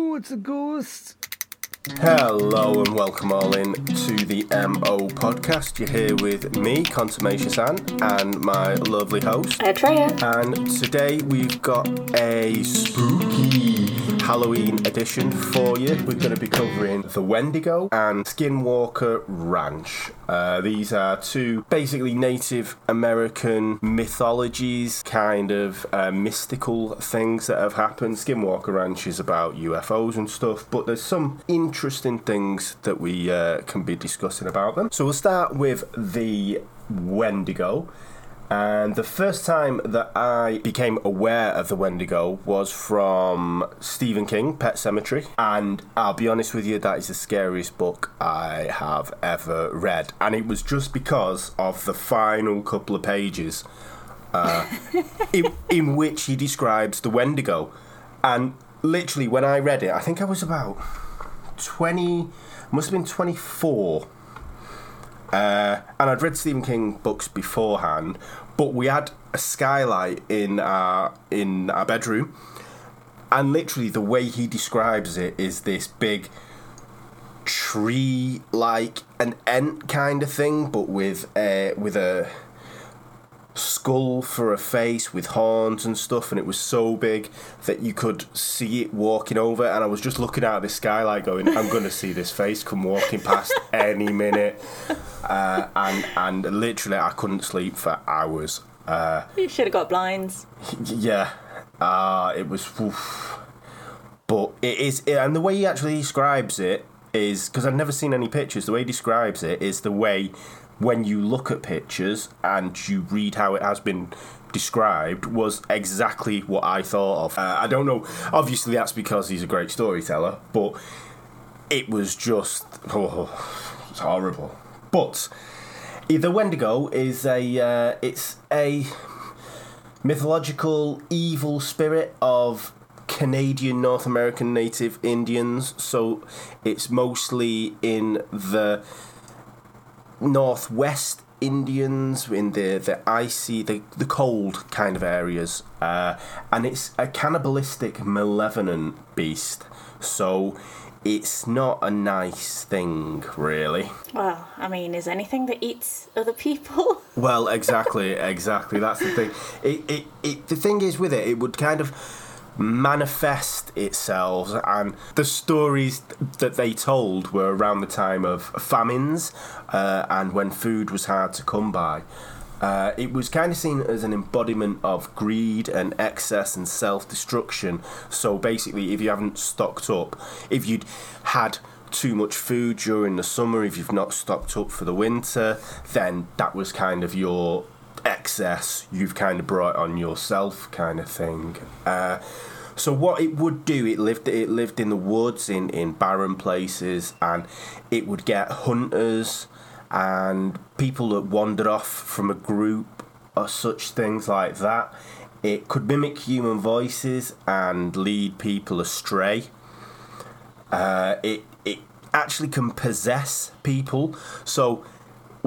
Hello, it's a ghost. Hello and welcome all in to the MO podcast. You're here with me, Consummation San, and my lovely host. Atreya. And today we've got a spooky Halloween edition for you. We're going to be covering the Wendigo and Skinwalker Ranch. Uh, these are two basically Native American mythologies, kind of uh, mystical things that have happened. Skinwalker Ranch is about UFOs and stuff, but there's some interesting things that we uh, can be discussing about them. So we'll start with the Wendigo. And the first time that I became aware of the Wendigo was from Stephen King, Pet Sematary. And I'll be honest with you, that is the scariest book I have ever read. And it was just because of the final couple of pages uh, in, in which he describes the Wendigo. And literally, when I read it, I think I was about 20, must have been 24 uh, and I'd read Stephen King books beforehand, but we had a skylight in our in our bedroom, and literally the way he describes it is this big tree like an ent kind of thing, but with a with a skull for a face with horns and stuff, and it was so big that you could see it walking over. And I was just looking out of the skylight, going, "I'm going to see this face come walking past any minute." Uh, and and literally, I couldn't sleep for hours. Uh, You should have got blinds. yeah, uh, it was. oof. But it is, and the way he actually describes it is because I've never seen any pictures. The way he describes it is the way when you look at pictures and you read how it has been described was exactly what I thought of. Uh, I don't know. Obviously, that's because he's a great storyteller, but it was just oh, it's horrible. But the Wendigo is a uh, it's a mythological evil spirit of Canadian North American native Indians. So it's mostly in the northwest Indians in the the icy the the cold kind of areas, uh, and it's a cannibalistic, malevolent beast. So it's not a nice thing, really. Well, I mean, is anything that eats other people? Well, exactly, exactly. That's the thing. It, it, it, the thing is with it, it would kind of manifest itself, and the stories that they told were around the time of famines uh, and when food was hard to come by. Uh, it was kind of seen as an embodiment of greed and excess and self destruction. So basically, if you haven't stocked up, if you'd had too much food during the summer, if you've not stocked up for the winter, then that was kind of your excess you've kind of brought on yourself, kind of thing. Uh, so what it would do, it lived it lived in the woods, in in barren places, and it would get hunters and people that wandered off from a group or such things like that. It could mimic human voices and lead people astray. Uh, it it actually can possess people. So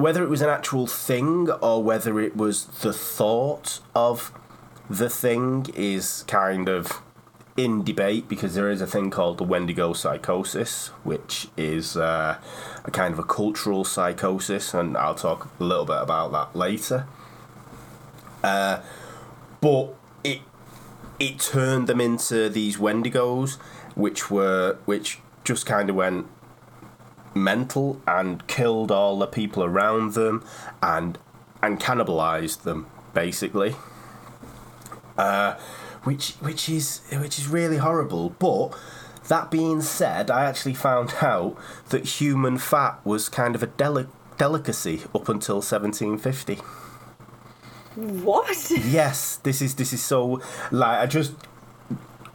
whether it was an actual thing or whether it was the thought of the thing is kind of in debate because there is a thing called the Wendigo psychosis, which is uh, a kind of a cultural psychosis, and I'll talk a little bit about that later. Uh, but it it turned them into these Wendigos, which were which just kind of went mental and killed all the people around them and and cannibalized them basically. Uh, which which is which is really horrible. But that being said, I actually found out that human fat was kind of a deli- delicacy up until 1750. What? Yes, this is this is so like I just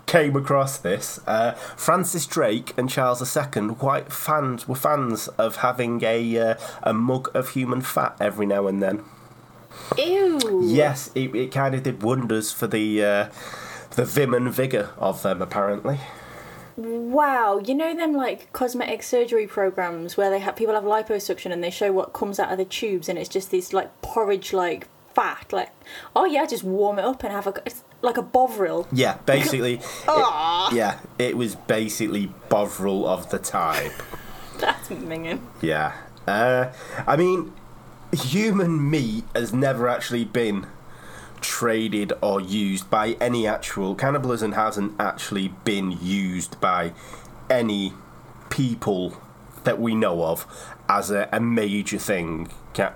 came across this. Uh, Francis Drake and Charles II quite fans were fans of having a uh, a mug of human fat every now and then. Ew. Yes, it, it kind of did wonders for the uh, the vim and vigor of them. Apparently, Wow. You know them like cosmetic surgery programs where they have people have liposuction and they show what comes out of the tubes and it's just this like porridge like fat. Like, oh yeah, just warm it up and have a. It's, like a bovril. Yeah, basically. it- yeah, it was basically Bovril of the type. That's minging. Yeah. Uh, I mean, human meat has never actually been traded or used by any actual. Cannibalism hasn't actually been used by any people that we know of as a, a major thing. Ca-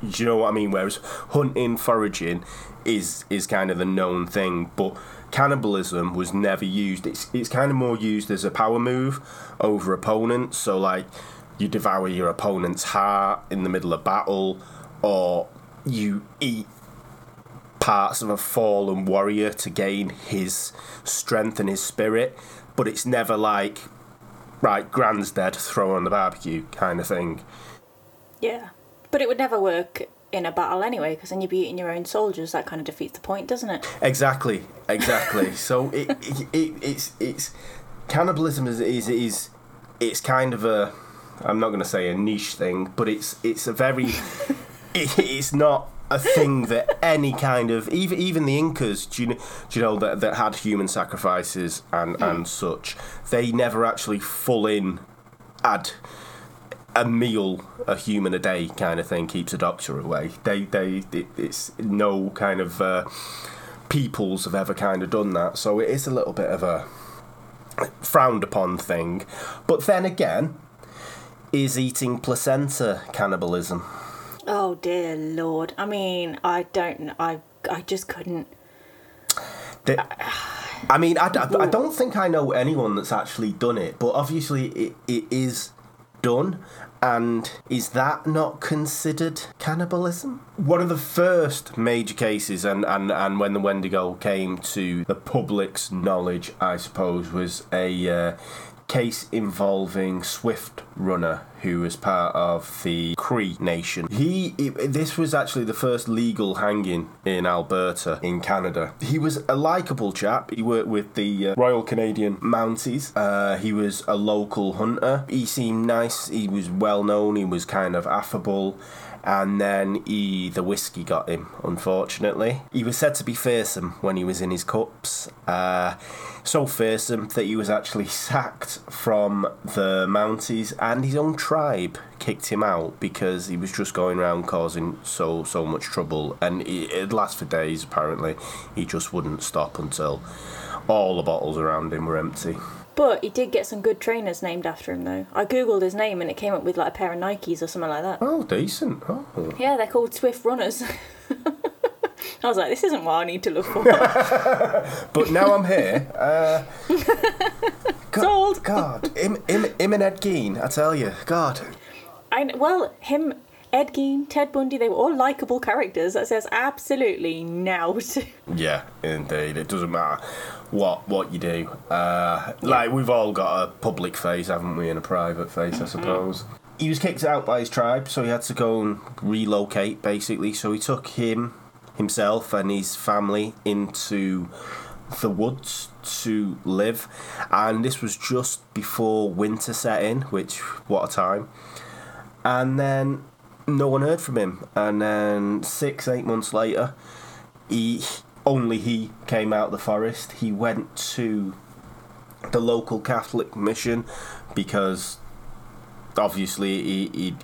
Do you know what I mean? Whereas hunting, foraging is is kind of the known thing, but cannibalism was never used. It's it's kind of more used as a power move over opponents. So like you devour your opponent's heart in the middle of battle, or you eat parts of a fallen warrior to gain his strength and his spirit. But it's never like right, Grand's dead, throw on the barbecue kind of thing. Yeah. But it would never work in a battle anyway, because then you'd be eating your own soldiers. That kind of defeats the point, doesn't it? Exactly, exactly. so it, it, it it's it's cannibalism is is is it's kind of a I'm not going to say a niche thing, but it's it's a very it, it's not a thing that any kind of even even the Incas, do you know, do you know that that had human sacrifices and hmm. and such, they never actually full in had a meal a human a day kind of thing keeps a doctor away. They they it, it's no kind of uh, peoples have ever kind of done that, so it is a little bit of a frowned upon thing. But then again, is eating placenta cannibalism? Oh dear lord. I mean, I don't. I I just couldn't. The- I mean, I, I, I don't think I know anyone that's actually done it, but obviously it, it is done. And is that not considered cannibalism? One of the first major cases, and, and, and when the Wendigo came to the public's knowledge, I suppose, was a uh, case involving Swift Runner, who was part of the Cree Nation. He, this was actually the first legal hanging in Alberta, in Canada. He was a likable chap. He worked with the uh, Royal Canadian Mounties. Uh, he was a local hunter. He seemed nice. He was well known. He was kind of affable. And then he, the whiskey got him, unfortunately. He was said to be fearsome when he was in his cups. Uh, so fearsome that he was actually sacked from the Mounties, and his own tribe kicked him out because he was just going around causing so so much trouble. And it, it'd last for days. Apparently, he just wouldn't stop until all the bottles around him were empty. But he did get some good trainers named after him, though. I googled his name and it came up with like a pair of Nikes or something like that. Oh, decent. Oh. Yeah, they're called Swift Runners. I was like, this isn't what I need to look for. But now I'm here. Uh, Sold. God, him, him, him and Ed Gein, I tell you, God. I well, him, Ed Gein, Ted Bundy, they were all likable characters. That says absolutely nout. Yeah, indeed. It doesn't matter what what you do. Uh, like we've all got a public face, haven't we, and a private face, I suppose. He was kicked out by his tribe, so he had to go and relocate, basically. So he took him, himself, and his family into the woods to live, and this was just before winter set in. Which what a time! And then no one heard from him, and then six, eight months later he only he came out of the forest. He went to the local Catholic mission because obviously he he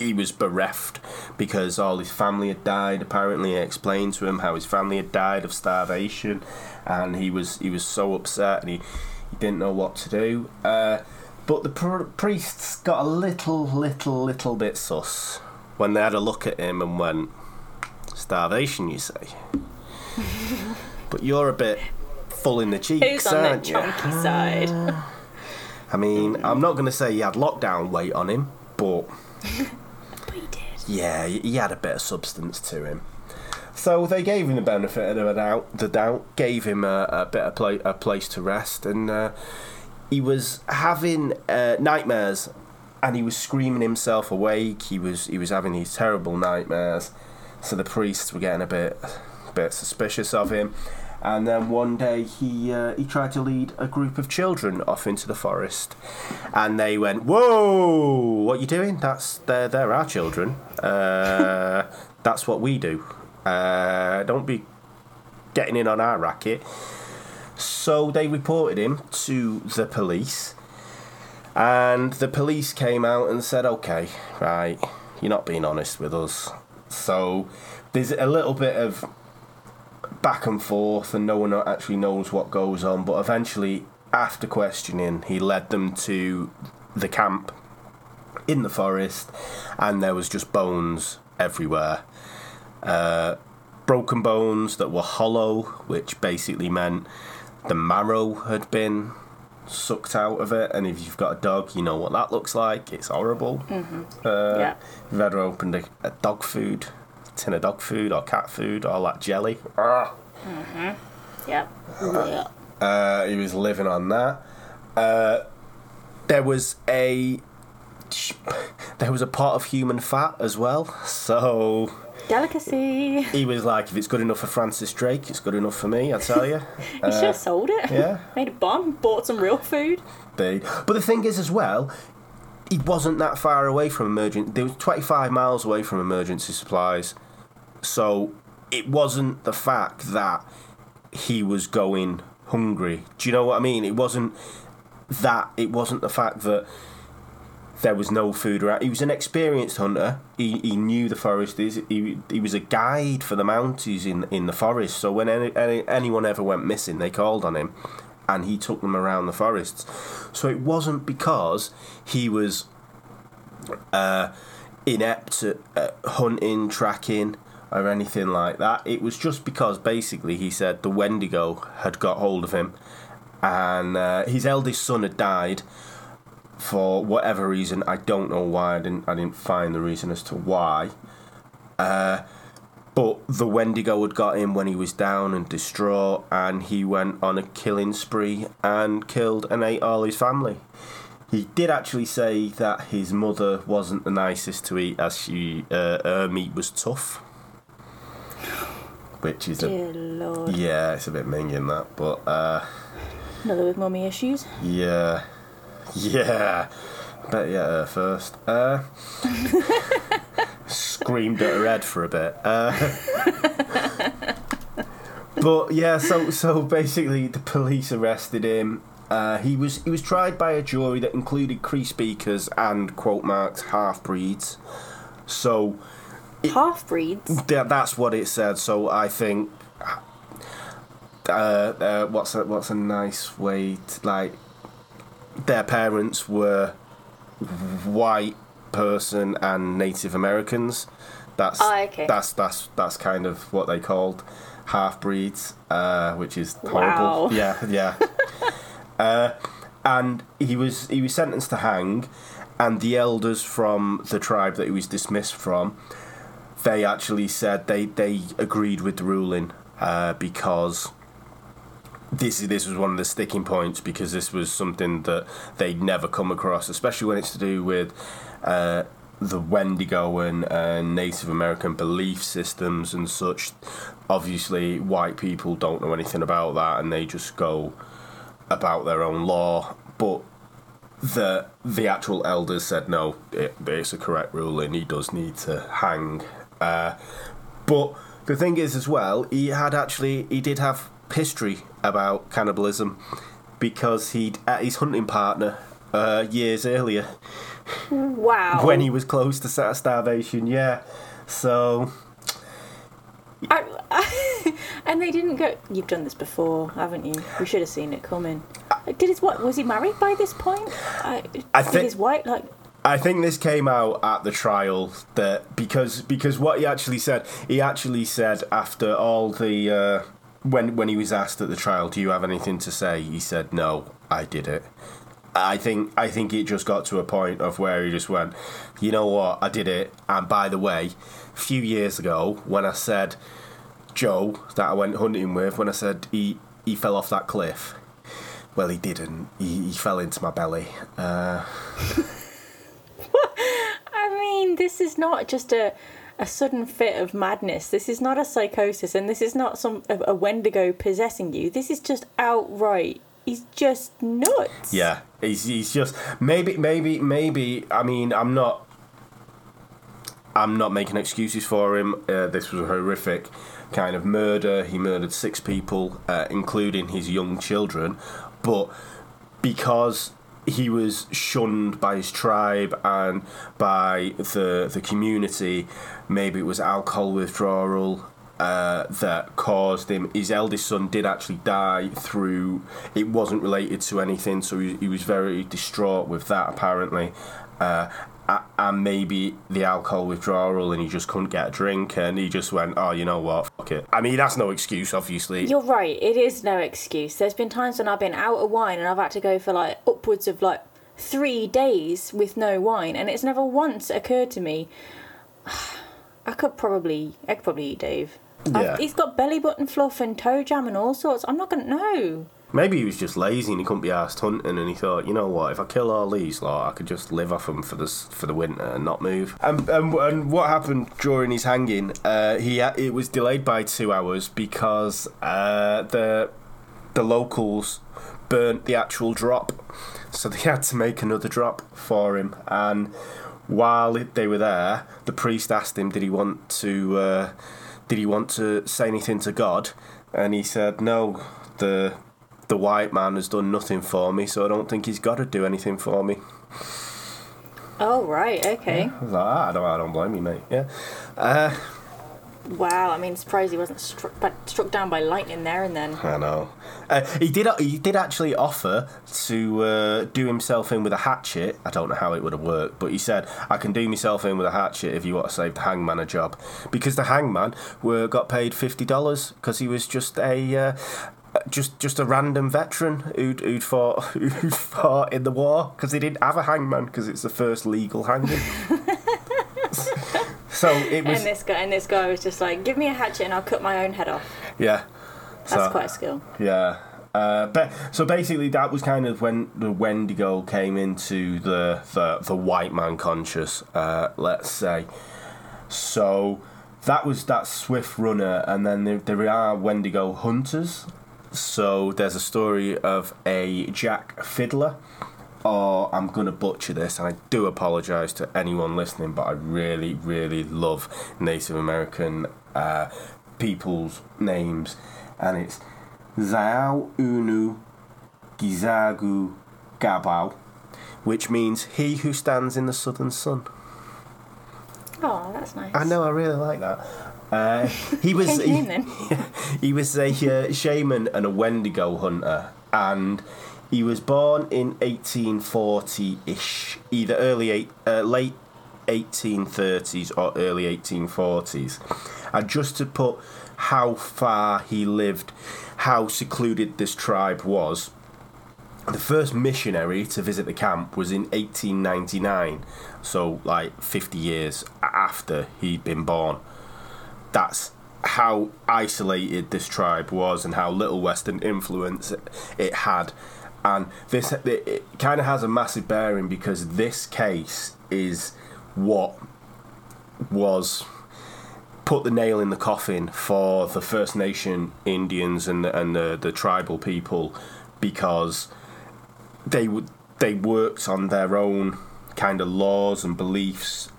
he was bereft because all his family had died. Apparently, he explained to him how his family had died of starvation, and he was he was so upset and he, he didn't know what to do. Uh, but the pr- priests got a little, little, little bit sus when they had a look at him and went, "Starvation, you say?" but you're a bit full in the cheeks, Who's on the aren't you? chunky side? I mean, I'm not going to say he had lockdown weight on him, but But he did. Yeah, he had a bit of substance to him. So they gave him the benefit of the doubt, the doubt gave him a, a bit of pla- a place to rest, and uh, he was having uh, nightmares, and he was screaming himself awake. He was he was having these terrible nightmares. So the priests were getting a bit a bit suspicious of him. And then one day he uh, he tried to lead a group of children off into the forest, and they went, "Whoa, what are you doing? That's they're they're our children. Uh, that's what we do. Uh, don't be getting in on our racket. So they reported him to the police, and the police came out and said, "Okay, right, you're not being honest with us." So there's a little bit of back and forth, and no one actually knows what goes on. But eventually, after questioning, he led them to the camp in the forest, and there was just bones everywhere. Uh, broken bones that were hollow, which basically meant the marrow had been sucked out of it. And if you've got a dog, you know what that looks like. It's horrible. Mm-hmm. Uh, Yeah. You've ever opened a, a dog food, tin of dog food or cat food, or that jelly. Ah. Yep. Yeah. Uh, he was living on that. Uh, there was a there was a pot of human fat as well. So Delicacy. he was like, if it's good enough for Francis Drake, it's good enough for me. I tell you. You should have sold it. yeah. Made a bomb, bought some real food. They, but the thing is, as well, he wasn't that far away from emergency. They was 25 miles away from emergency supplies, so it wasn't the fact that he was going hungry. Do you know what I mean? It wasn't that. It wasn't the fact that there was no food around. He was an experienced hunter. He, he knew the forest. He, he was a guide for the Mounties in in the forest. So when any, any, anyone ever went missing, they called on him, and he took them around the forests. So it wasn't because he was uh, inept at, at hunting, tracking, or anything like that. It was just because basically he said the Wendigo had got hold of him, and uh, his eldest son had died for whatever reason. I don't know why. I didn't. I didn't find the reason as to why. Uh, but the Wendigo had got him when he was down and distraught, and he went on a killing spree and killed and ate all his family. He did actually say that his mother wasn't the nicest to eat, as she uh, her meat was tough, which is a Dear Lord. yeah, it's a bit minging that, but uh, Another with mummy issues. yeah, yeah. Better get her first. Uh, screamed at her head for a bit. Uh, but yeah, so so basically, the police arrested him. Uh, he was he was tried by a jury that included Cree speakers and quote marks half breeds. So Half breeds. that, that's what it said. So I think uh, uh, what's a what's a nice way to like their parents were white person and Native Americans. That's Ah, okay. that's that's that's kind of what they called half breeds, uh, which is horrible. Wow. Yeah, yeah. uh, and he was he was sentenced to hang, and the elders from the tribe that he was dismissed from, they actually said they they agreed with the ruling uh, because this is this was one of the sticking points because this was something that they'd never come across, especially when it's to do with uh, the Wendigo and uh, Native American belief systems and such. Obviously, white people don't know anything about that, and they just go about their own law. But the the actual elders said no, it, it's a correct ruling. He does need to hang. Uh, but the thing is, as well, he had actually he did have history about cannibalism because he'd at his hunting partner uh, years earlier Wow. when he was close to starvation. Yeah, so I, and they didn't go. You've done this before, haven't you? We should have seen it coming. Did his what? Was he married by this point? I, I think- his wife like? I think this came out at the trial that because because what he actually said, he actually said after all the uh, when when he was asked at the trial, do you have anything to say? He said, no, I did it. I think I think it just got to a point of where he just went, you know what, I did it. And by the way, a few years ago when I said Joe that I went hunting with, when I said he he fell off that cliff, well he didn't. He, he fell into my belly. Uh, I mean, this is not just a a sudden fit of madness. This is not a psychosis, and this is not some a, a Wendigo possessing you. This is just outright. He's just nuts. Yeah, he's he's just maybe maybe maybe. I mean, I'm not. I'm not making excuses for him. Uh, this was a horrific. kind of murder. He murdered six people, uh, including his young children, but because he was shunned by his tribe and by the the community. Maybe it was alcohol withdrawal uh, that caused him. His eldest son did actually die through. It wasn't related to anything, so he, he was very distraught with that apparently. Uh, and maybe the alcohol withdrawal, and he just couldn't get a drink, and he just went, "Oh, you know what? Fuck it." I mean, that's no excuse, obviously. You're right. It is no excuse. There's been times when I've been out of wine and I've had to go for like upwards of like three days with no wine, and it's never once occurred to me. I could probably, I could probably eat Dave. I've- Yeah. he's got belly button fluff and toe jam and all sorts. I'm not gonna know. Maybe he was just lazy and he couldn't be asked hunting, and he thought, you know what, if I kill all these lot, I could just live off them for this for the winter and not move. And and, and what happened during his hanging? Uh, he it was delayed by two hours because uh, the the locals burnt the actual drop, so they had to make another drop for him. And while they were there, the priest asked him, did he want to uh, did he want to say anything to God? And he said, no, the the white man has done nothing for me, so I don't think he's got to do anything for me. Oh right, okay. I was like, ah, I don't, I don't blame you, mate. Yeah. Uh, Wow. I mean, surprised he wasn't struck, by, struck down by lightning there and then. I know. Uh, he did. He did actually offer to uh, do himself in with a hatchet. I don't know how it would have worked, but he said, "I can do myself in with a hatchet if you want to save the hangman a job," because the hangman were got paid fifty dollars because he was just a. Uh, just, just a random veteran who'd, who'd fought who'd fought in the war because they didn't have a hangman because it's the first legal hanging. so it was And this guy, and this guy was just like, "Give me a hatchet and I'll cut my own head off." yeah. That's So- quite a skill. Yeah. Uh, but so basically, that was kind of when the Wendigo came into the the, the white man conscious. Uh, let's say. So that was that swift runner, and then there, there are Wendigo hunters. So there's a story of a Jack Fiddler. Or I'm gonna butcher this, and I do apologise to anyone listening, but I really, really love Native American uh, people's names, and it's Zao Unu Gizagu Gabao, which means he who stands in the southern sun. Oh, that's nice. I know, I really like that. Uh, he was Change your name he was a uh, shaman and a Wendigo hunter, and he was born in 1840-ish, either early eight, uh, late 1830s or early 1840s. And just to put how far he lived, how secluded this tribe was, the first missionary to visit the camp was in 1899, so like 50 years after he'd been born. That's how isolated this tribe was and how little Western influence it, it had. And this it, kind of has a massive bearing because this case is what was put the nail in the coffin for the First Nation Indians and the, and the, the tribal people because they would they worked on their own kind of laws and beliefs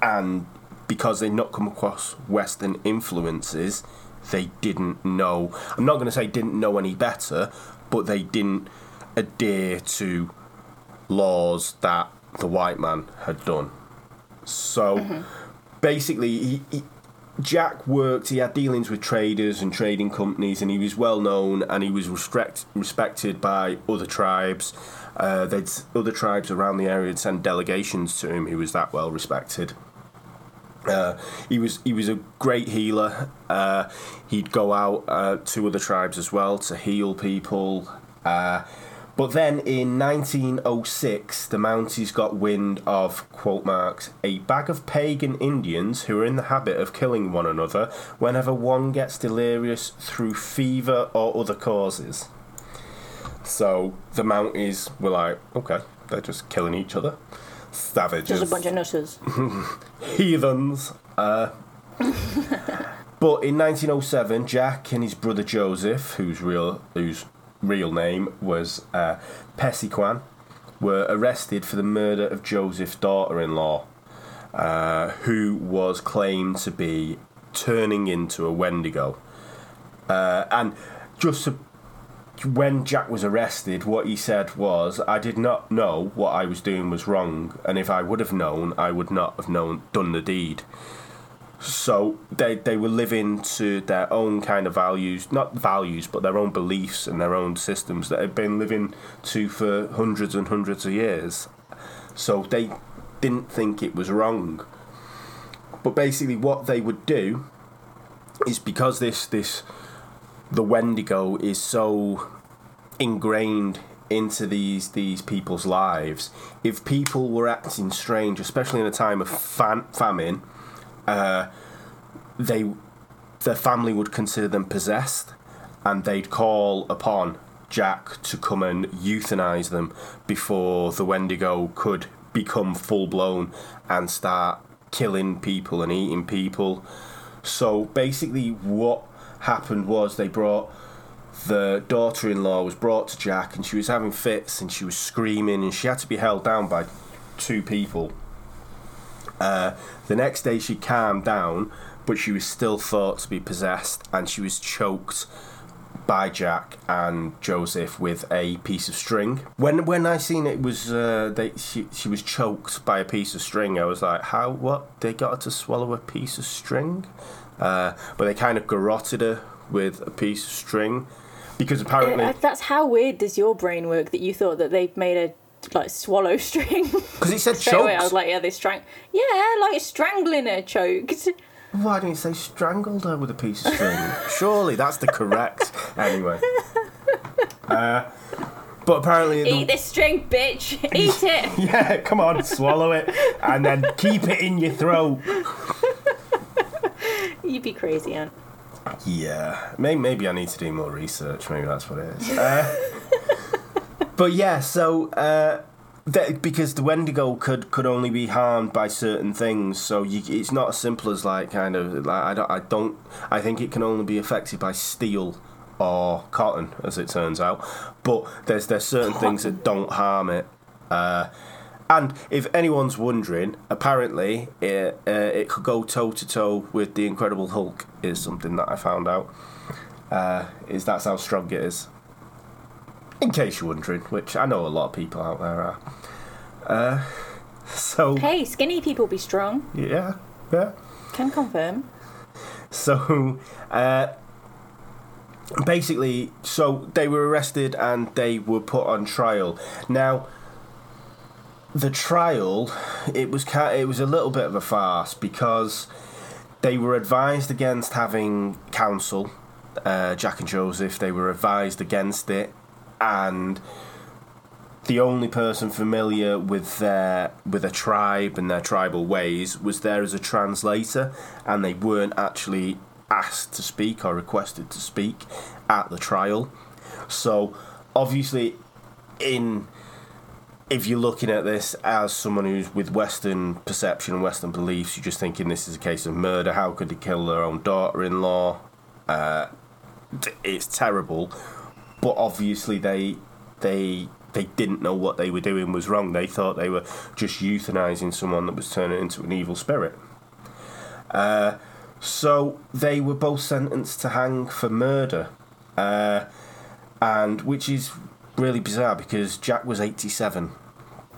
and because they'd not come across Western influences, they didn't know. I'm not going to say didn't know any better, but they didn't adhere to laws that the white man had done. So basically, he, he, Jack worked. He had dealings with traders and trading companies, and he was well known and he was respect, respected by other tribes. Uh, they'd other tribes around the area would send delegations to him. He was that well respected. Uh, he was he was a great healer. Uh, he'd go out uh, to other tribes as well to heal people. But then in 1906, the Mounties got wind of quote marks a bag of pagan Indians who are in the habit of killing one another whenever one gets delirious through fever or other causes. So the Mounties were like, okay, they're just killing each other. Savages Just a bunch of nutters. heathens. Uh, but in 1907, Jack and his brother Joseph, whose real whose real name was uh, Pesequan, were arrested for the murder of Joseph's daughter-in-law, uh, who was claimed to be turning into a Wendigo. Uh, and just to, when Jack was arrested, what he said was, "I did not know what I was doing was wrong, and if I would have known, I would not have known done the deed." So they they were living to their own kind of values, not values, but their own beliefs and their own systems that had been living to for hundreds and hundreds of years. So they didn't think it was wrong. But basically, what they would do is because this this the Wendigo is so ingrained into these these people's lives. If people were acting strange, especially in a time of fam- famine, uh, they their family would consider them possessed, and they'd call upon Jack to come and euthanize them before the Wendigo could become full blown and start killing people and eating people. So basically, what happened was they brought the daughter-in-law was brought to Jack, and she was having fits and she was screaming, and she had to be held down by two people. Uh, the next day, she calmed down, but she was still thought to be possessed, and she was choked by Jack and Joseph with a piece of string. When when I seen it was uh, they she she was choked by a piece of string. I was like, how what they got her to swallow a piece of string? Uh, but they kind of garroted her with a piece of string because apparently Uh, That's how weird does your brain work that you thought that they made a like swallow string. because he said away, I was like, yeah, they strang. Yeah, like strangling her, choked. Why didn't you say strangled her with a piece of string? Surely that's the correct. Anyway. Uh, but apparently. the- Eat this string, bitch. Eat it. Yeah, come on, swallow it, and then keep it in your throat. You'd be crazy, Aunt. Yeah, maybe, maybe I need to do more research. Maybe that's what it is. Uh, but yeah, so uh, that, because the Wendigo could could only be harmed by certain things, so you, it's not as simple as like kind of like I don't I don't I think it can only be affected by steel or cotton, as it turns out. But there's there's certain things that don't harm it. Uh, and if anyone's wondering, apparently it, uh, it could go toe to toe with the Incredible Hulk. Is something that I found out. Uh, is that's how strong it is. In case you're wondering, which I know a lot of people out there are. Uh, so Hey, skinny people be strong. yeah, yeah. Can confirm. So, uh, basically, so they were arrested and they were put on trial. Now, the trial, it was it was a little bit of a farce because they were advised against having counsel. Uh, Jack and Joseph, they were advised against it, and the only person familiar with their with a tribe and their tribal ways was there as a translator, and they weren't actually asked to speak or requested to speak at the trial. So obviously, in if you're looking at this as someone who's with Western perception and Western beliefs, you're just thinking this is a case of murder. How could they kill their own daughter-in-law? Uh, it's terrible, but obviously they they they didn't know what they were doing was wrong. They thought they were just euthanizing someone that was turning into an evil spirit. Uh, so they were both sentenced to hang for murder, uh, and which is really bizarre because Jack was 87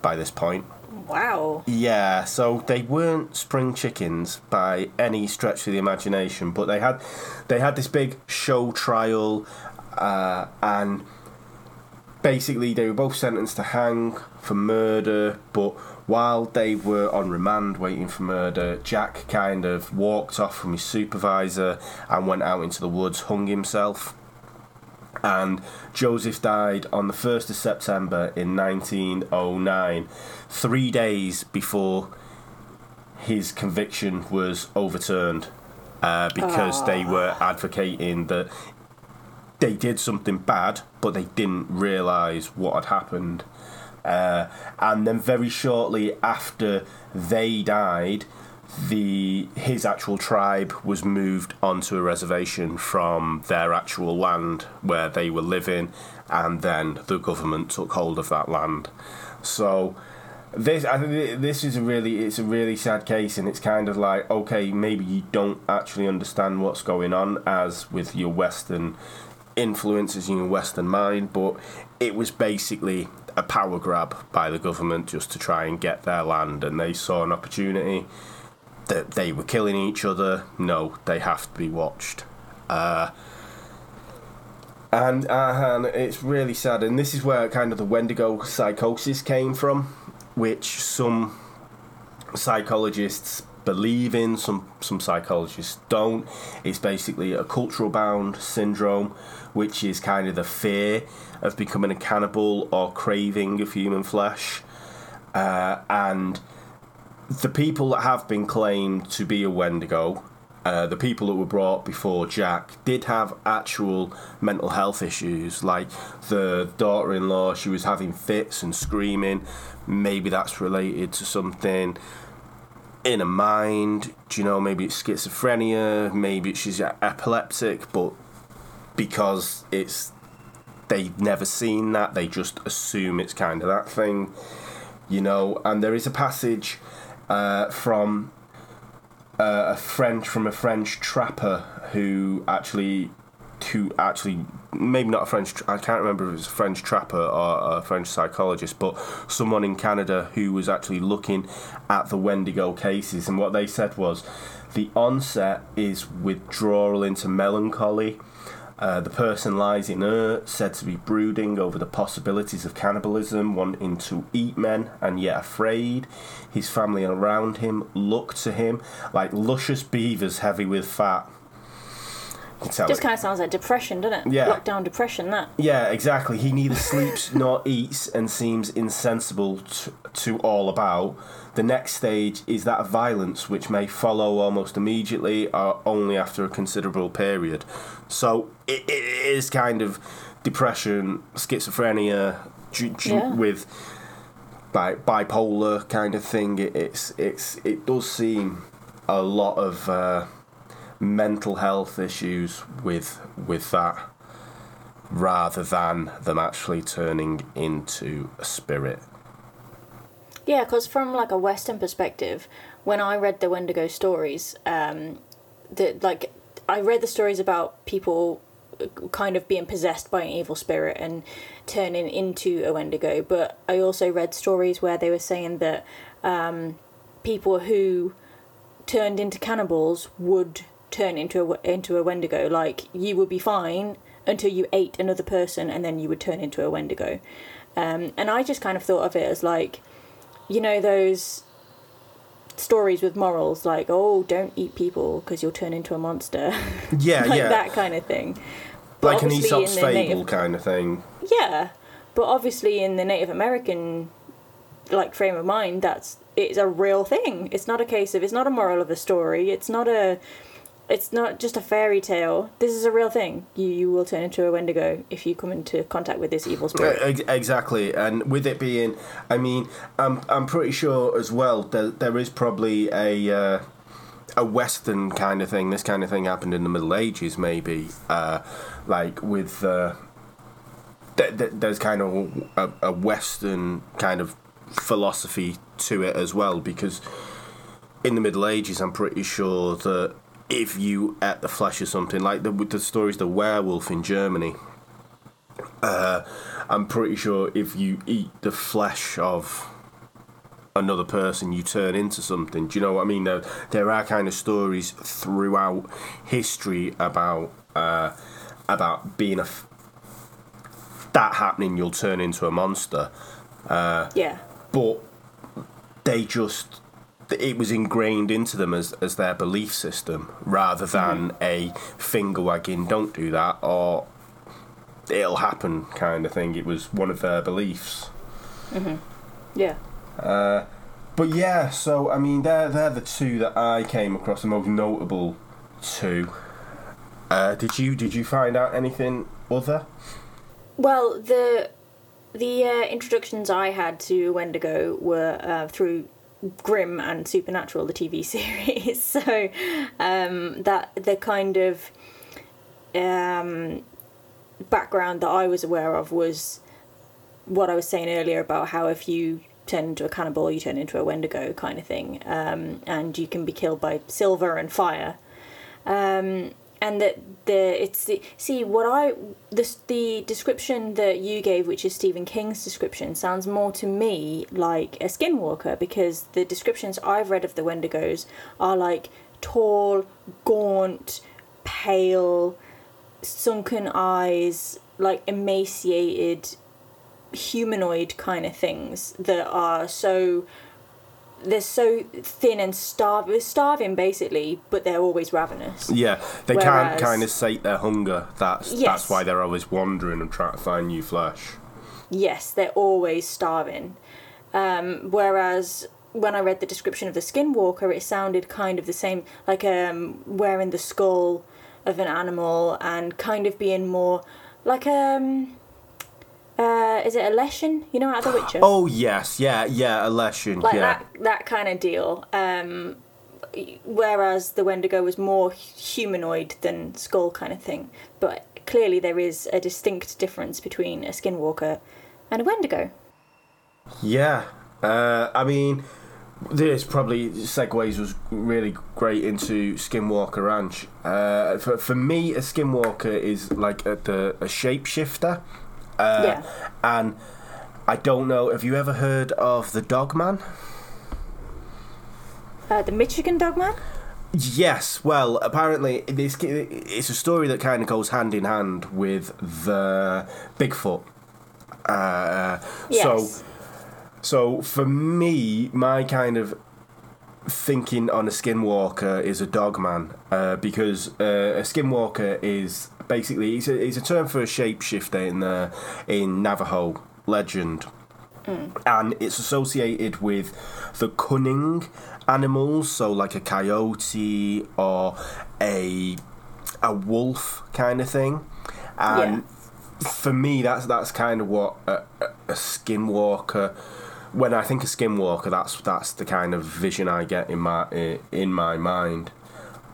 by this point. Wow. Yeah, so they weren't spring chickens by any stretch of the imagination, but they had they had this big show trial, uh, and basically they were both sentenced to hang for murder. But while they were on remand waiting for murder, Jack kind of walked off from his supervisor and went out into the woods, hung himself and Joseph died on the 1st of September in 1909, three days before his conviction was overturned uh, because they were advocating that they did something bad, but they didn't realise what had happened. Uh, and then very shortly after they died, the his actual tribe was moved onto a reservation from their actual land where they were living, and then the government took hold of that land. So this I think this is a really it's a really sad case, and it's kind of like okay, maybe you don't actually understand what's going on as with your Western influences in your Western mind, but it was basically a power grab by the government just to try and get their land, and they saw an opportunity that they were killing each other. No, they have to be watched. Uh, and, uh, and it's really sad, and this is where kind of the Wendigo psychosis came from, which some psychologists believe in, some some psychologists don't. It's basically a cultural bound syndrome, which is kind of the fear of becoming a cannibal or craving of human flesh, uh, and the people that have been claimed to be a Wendigo uh, the people that were brought before Jack did have actual mental health issues. Like the daughter in law, she was having fits and screaming. Maybe that's related to something in a mind. Do you know, maybe it's schizophrenia, maybe she's epileptic, but because it's they've never seen that, they just assume it's kind of that thing. You know, and there is a passage uh, from uh, a French from a French trapper who actually who actually maybe not a French I can't remember if it was a French trapper or a French psychologist but someone in Canada who was actually looking at the Wendigo cases and what they said was the onset is withdrawal into melancholy uh, the person lies inert, said to be brooding over the possibilities of cannibalism, wanting to eat men, and yet afraid. His family around him look to him like luscious beavers heavy with fat. Just kind of sounds like depression, doesn't it? Yeah. Lockdown depression, that. Yeah, exactly. He neither sleeps nor eats and seems insensible to, to all about. The next stage is that of violence, which may follow almost immediately or only after a considerable period. So it, it is kind of depression, schizophrenia, Yeah. with like bipolar kind of thing. It, it's it's it does seem a lot of uh, mental health issues with with that, rather than them actually turning into a spirit. Yeah, because from like a Western perspective, when I read the Wendigo stories, um, the like I read the stories about people uh, kind of being possessed by an evil spirit and turning into a Wendigo, but I also read stories where they were saying that um, people who turned into cannibals would turn into a into a Wendigo. Like you would be fine until you ate another person, and then you would turn into a Wendigo. Um, and I just kind of thought of it as like, you know, those stories with morals, like oh, don't eat people because you'll turn into a monster, Yeah, like yeah, that kind of thing. But like an Aesop's fable Native- kind of thing. yeah, but obviously in the Native American like frame of mind, that's it's a real thing. It's not a case of it's not a moral of a story. It's not a it's not just a fairy tale. This is a real thing. You you will turn into a Wendigo if you come into contact with this evil spirit. Exactly, and with it being, I mean, I'm I'm pretty sure as well that there is probably a uh, a Western kind of thing. This kind of thing happened in the Middle Ages, maybe, uh, like with. Uh, th- th- there's kind of a, a Western kind of philosophy to it as well, because in the Middle Ages, I'm pretty sure that if you ate the flesh of something, like the, with the stories, the werewolf in Germany, uh, I'm pretty sure if you eat the flesh of another person, you turn into something. Do you know what I mean? There, there are kind of stories throughout history about uh, about being a f- that happening, you'll turn into a monster. yeah. But they just it was ingrained into them as, as their belief system rather than a finger wagging don't do that or it'll happen kind of thing. It was one of their beliefs. Mhm. Yeah. Uh, but yeah so i mean they're, they're the two that i came across the most notable two. Uh, did you did you find out anything other? Well, the the uh, introductions I had to Wendigo were uh, through Grimm and Supernatural, the TV series. so um, that the kind of um, background that I was aware of was what I was saying earlier about how if you turn into a cannibal, you turn into a Wendigo kind of thing, um, and you can be killed by silver and fire. Um, and that the it's the see what I this the description that you gave, which is Stephen King's description, sounds more to me like a skinwalker because the descriptions I've read of the Wendigos are like tall, gaunt, pale, sunken eyes, like emaciated, humanoid kind of things that are so they're so thin and starving, starving basically, but they're always ravenous. Yeah, they Whereas- can't kind of sate their hunger. That's Yes. that's why they're always wandering and trying to find new flesh. Yes, they're always starving. Um, whereas when I read the description of the skinwalker, it sounded kind of the same, like um, wearing the skull of an animal and kind of being more like um. Uh, is it a leshen? You know, out of The Witcher. Oh yes, yeah, yeah, a leshen, like yeah. that that kind of deal. Um, whereas the Wendigo was more humanoid than skull kind of thing. But clearly there is a distinct difference between a skinwalker and a Wendigo. Yeah, uh, I mean, this probably segues was really great into Skinwalker Ranch. Uh, for for me, a Skinwalker is like a, the a shapeshifter. Uh, Yeah. And I don't know. Have you ever heard of the Dogman? Uh, the Michigan Dogman. Yes, well, apparently this it's a story that kind of goes hand in hand with the Bigfoot. Uh, Yes. So, so for me, my kind of thinking on a skinwalker is a dogman uh, because uh, a skinwalker is basically it's a, it's a term for a shapeshifter in the in Navajo legend and it's associated with the cunning animals, so like a coyote or a a wolf kind of thing. And for me, that's that's kind of what a, a, a skinwalker. When I think of skinwalker, that's that's the kind of vision I get in my in my mind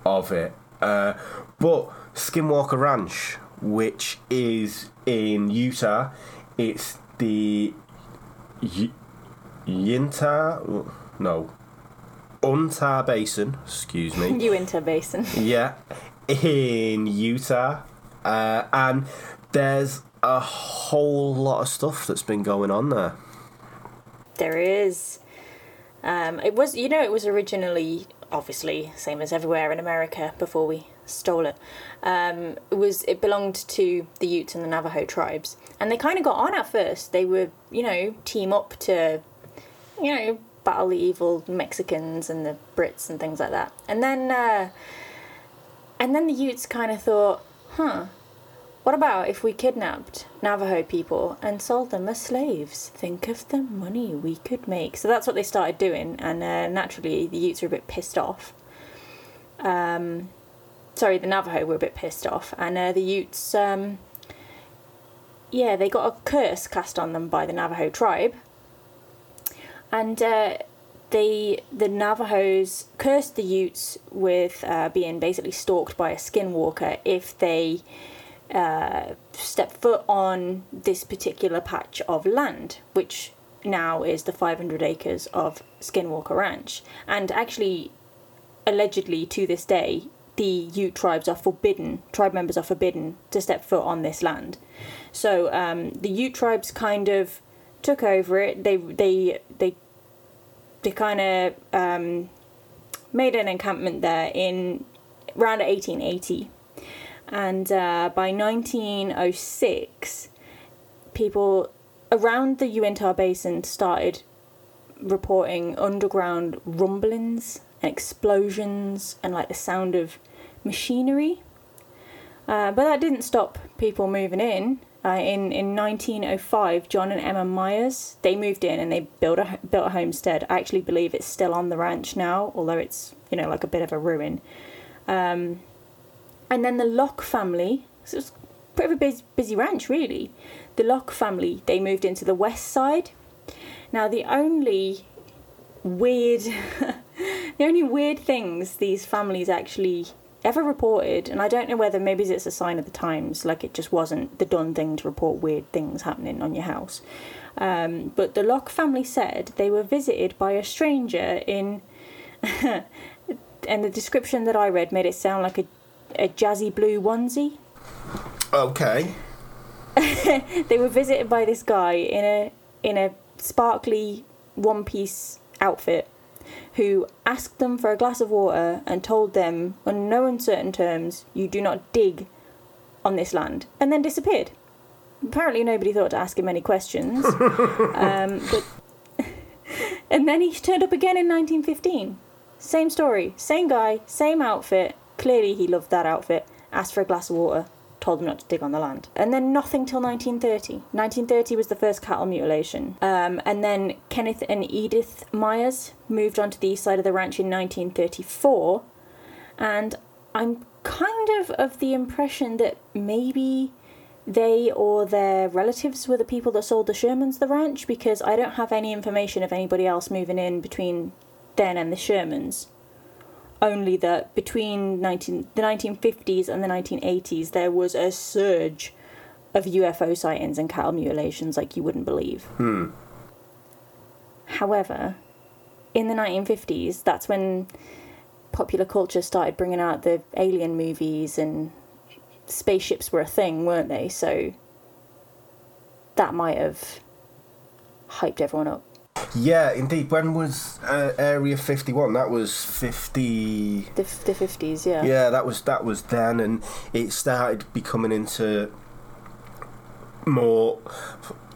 of it. Uh, but Skinwalker Ranch, which is in Utah, it's the Y- Yinta, no, Untar Basin, excuse me. Uinta Basin. yeah, in Utah, uh, and there's a whole lot of stuff that's been going on there. There is. Um, it was, you know, it was originally, obviously, same as everywhere in America before we stole it. Um, it was, it belonged to the Utes and the Navajo tribes, and they kind of got on at first. They were you know, team up to, you know, battle the evil Mexicans and the Brits and things like that. And then, uh, and then the Utes kind of thought, huh, what about if we kidnapped Navajo people and sold them as slaves? Think of the money we could make. So that's what they started doing, and uh, naturally the Utes were a bit pissed off. Um, sorry, the Navajo were a bit pissed off, and uh, the Utes, um, yeah, they got a curse cast on them by the Navajo tribe, and uh, the Navajos cursed the Utes with uh, being basically stalked by a skinwalker if they uh, step foot on this particular patch of land, which now is the 500 acres of Skinwalker Ranch. And actually, allegedly to this day, the Ute tribes are forbidden, tribe members are forbidden to step foot on this land. So um, the Ute tribes kind of took over it. They they they they kind of um, made an encampment there in around 1880 and uh, by 1906 people around the Uinta Basin started reporting underground rumblings and explosions and like the sound of machinery uh, but that didn't stop people moving in uh, in in 1905 John and Emma Myers they moved in and they built a built a homestead I actually believe it's still on the ranch now although it's you know like a bit of a ruin um, and then the Locke family, so it was a bit of a busy, busy ranch really. The Locke family, they moved into the west side. Now the only weird, the only weird things these families actually ever reported, and I don't know whether maybe it's a sign of the times, like it just wasn't the done thing to report weird things happening on your house. Um, but the Locke family said they were visited by a stranger in, and the description that I read made it sound like a, a jazzy blue onesie. Okay. they were visited by this guy in a in a sparkly one piece outfit who asked them for a glass of water and told them on no uncertain terms you do not dig on this land and then disappeared. Apparently nobody thought to ask him any questions. Um, but and then he turned up again in 1915 same story same guy same outfit. Clearly he loved that outfit. Asked for a glass of water told them not to dig on the land. And then nothing till 1930. 1930 was the first cattle mutilation. Um, and then Kenneth and Edith Myers moved onto the east side of the ranch in 1934. And I'm kind of of the impression that maybe they or their relatives were the people that sold the Shermans the ranch because I don't have any information of anybody else moving in between then and the Shermans only that between 19, the 1950s and the 1980s there was a surge of UFO sightings and cattle mutilations like you wouldn't believe. Hmm. However, in the 1950s, that's when popular culture started bringing out the alien movies and spaceships were a thing, weren't they? So that might have hyped everyone up. Yeah, indeed. When was uh, Area Fifty One? That was fifty. The the fifties, yeah. Yeah, that was that was then, and it started becoming into more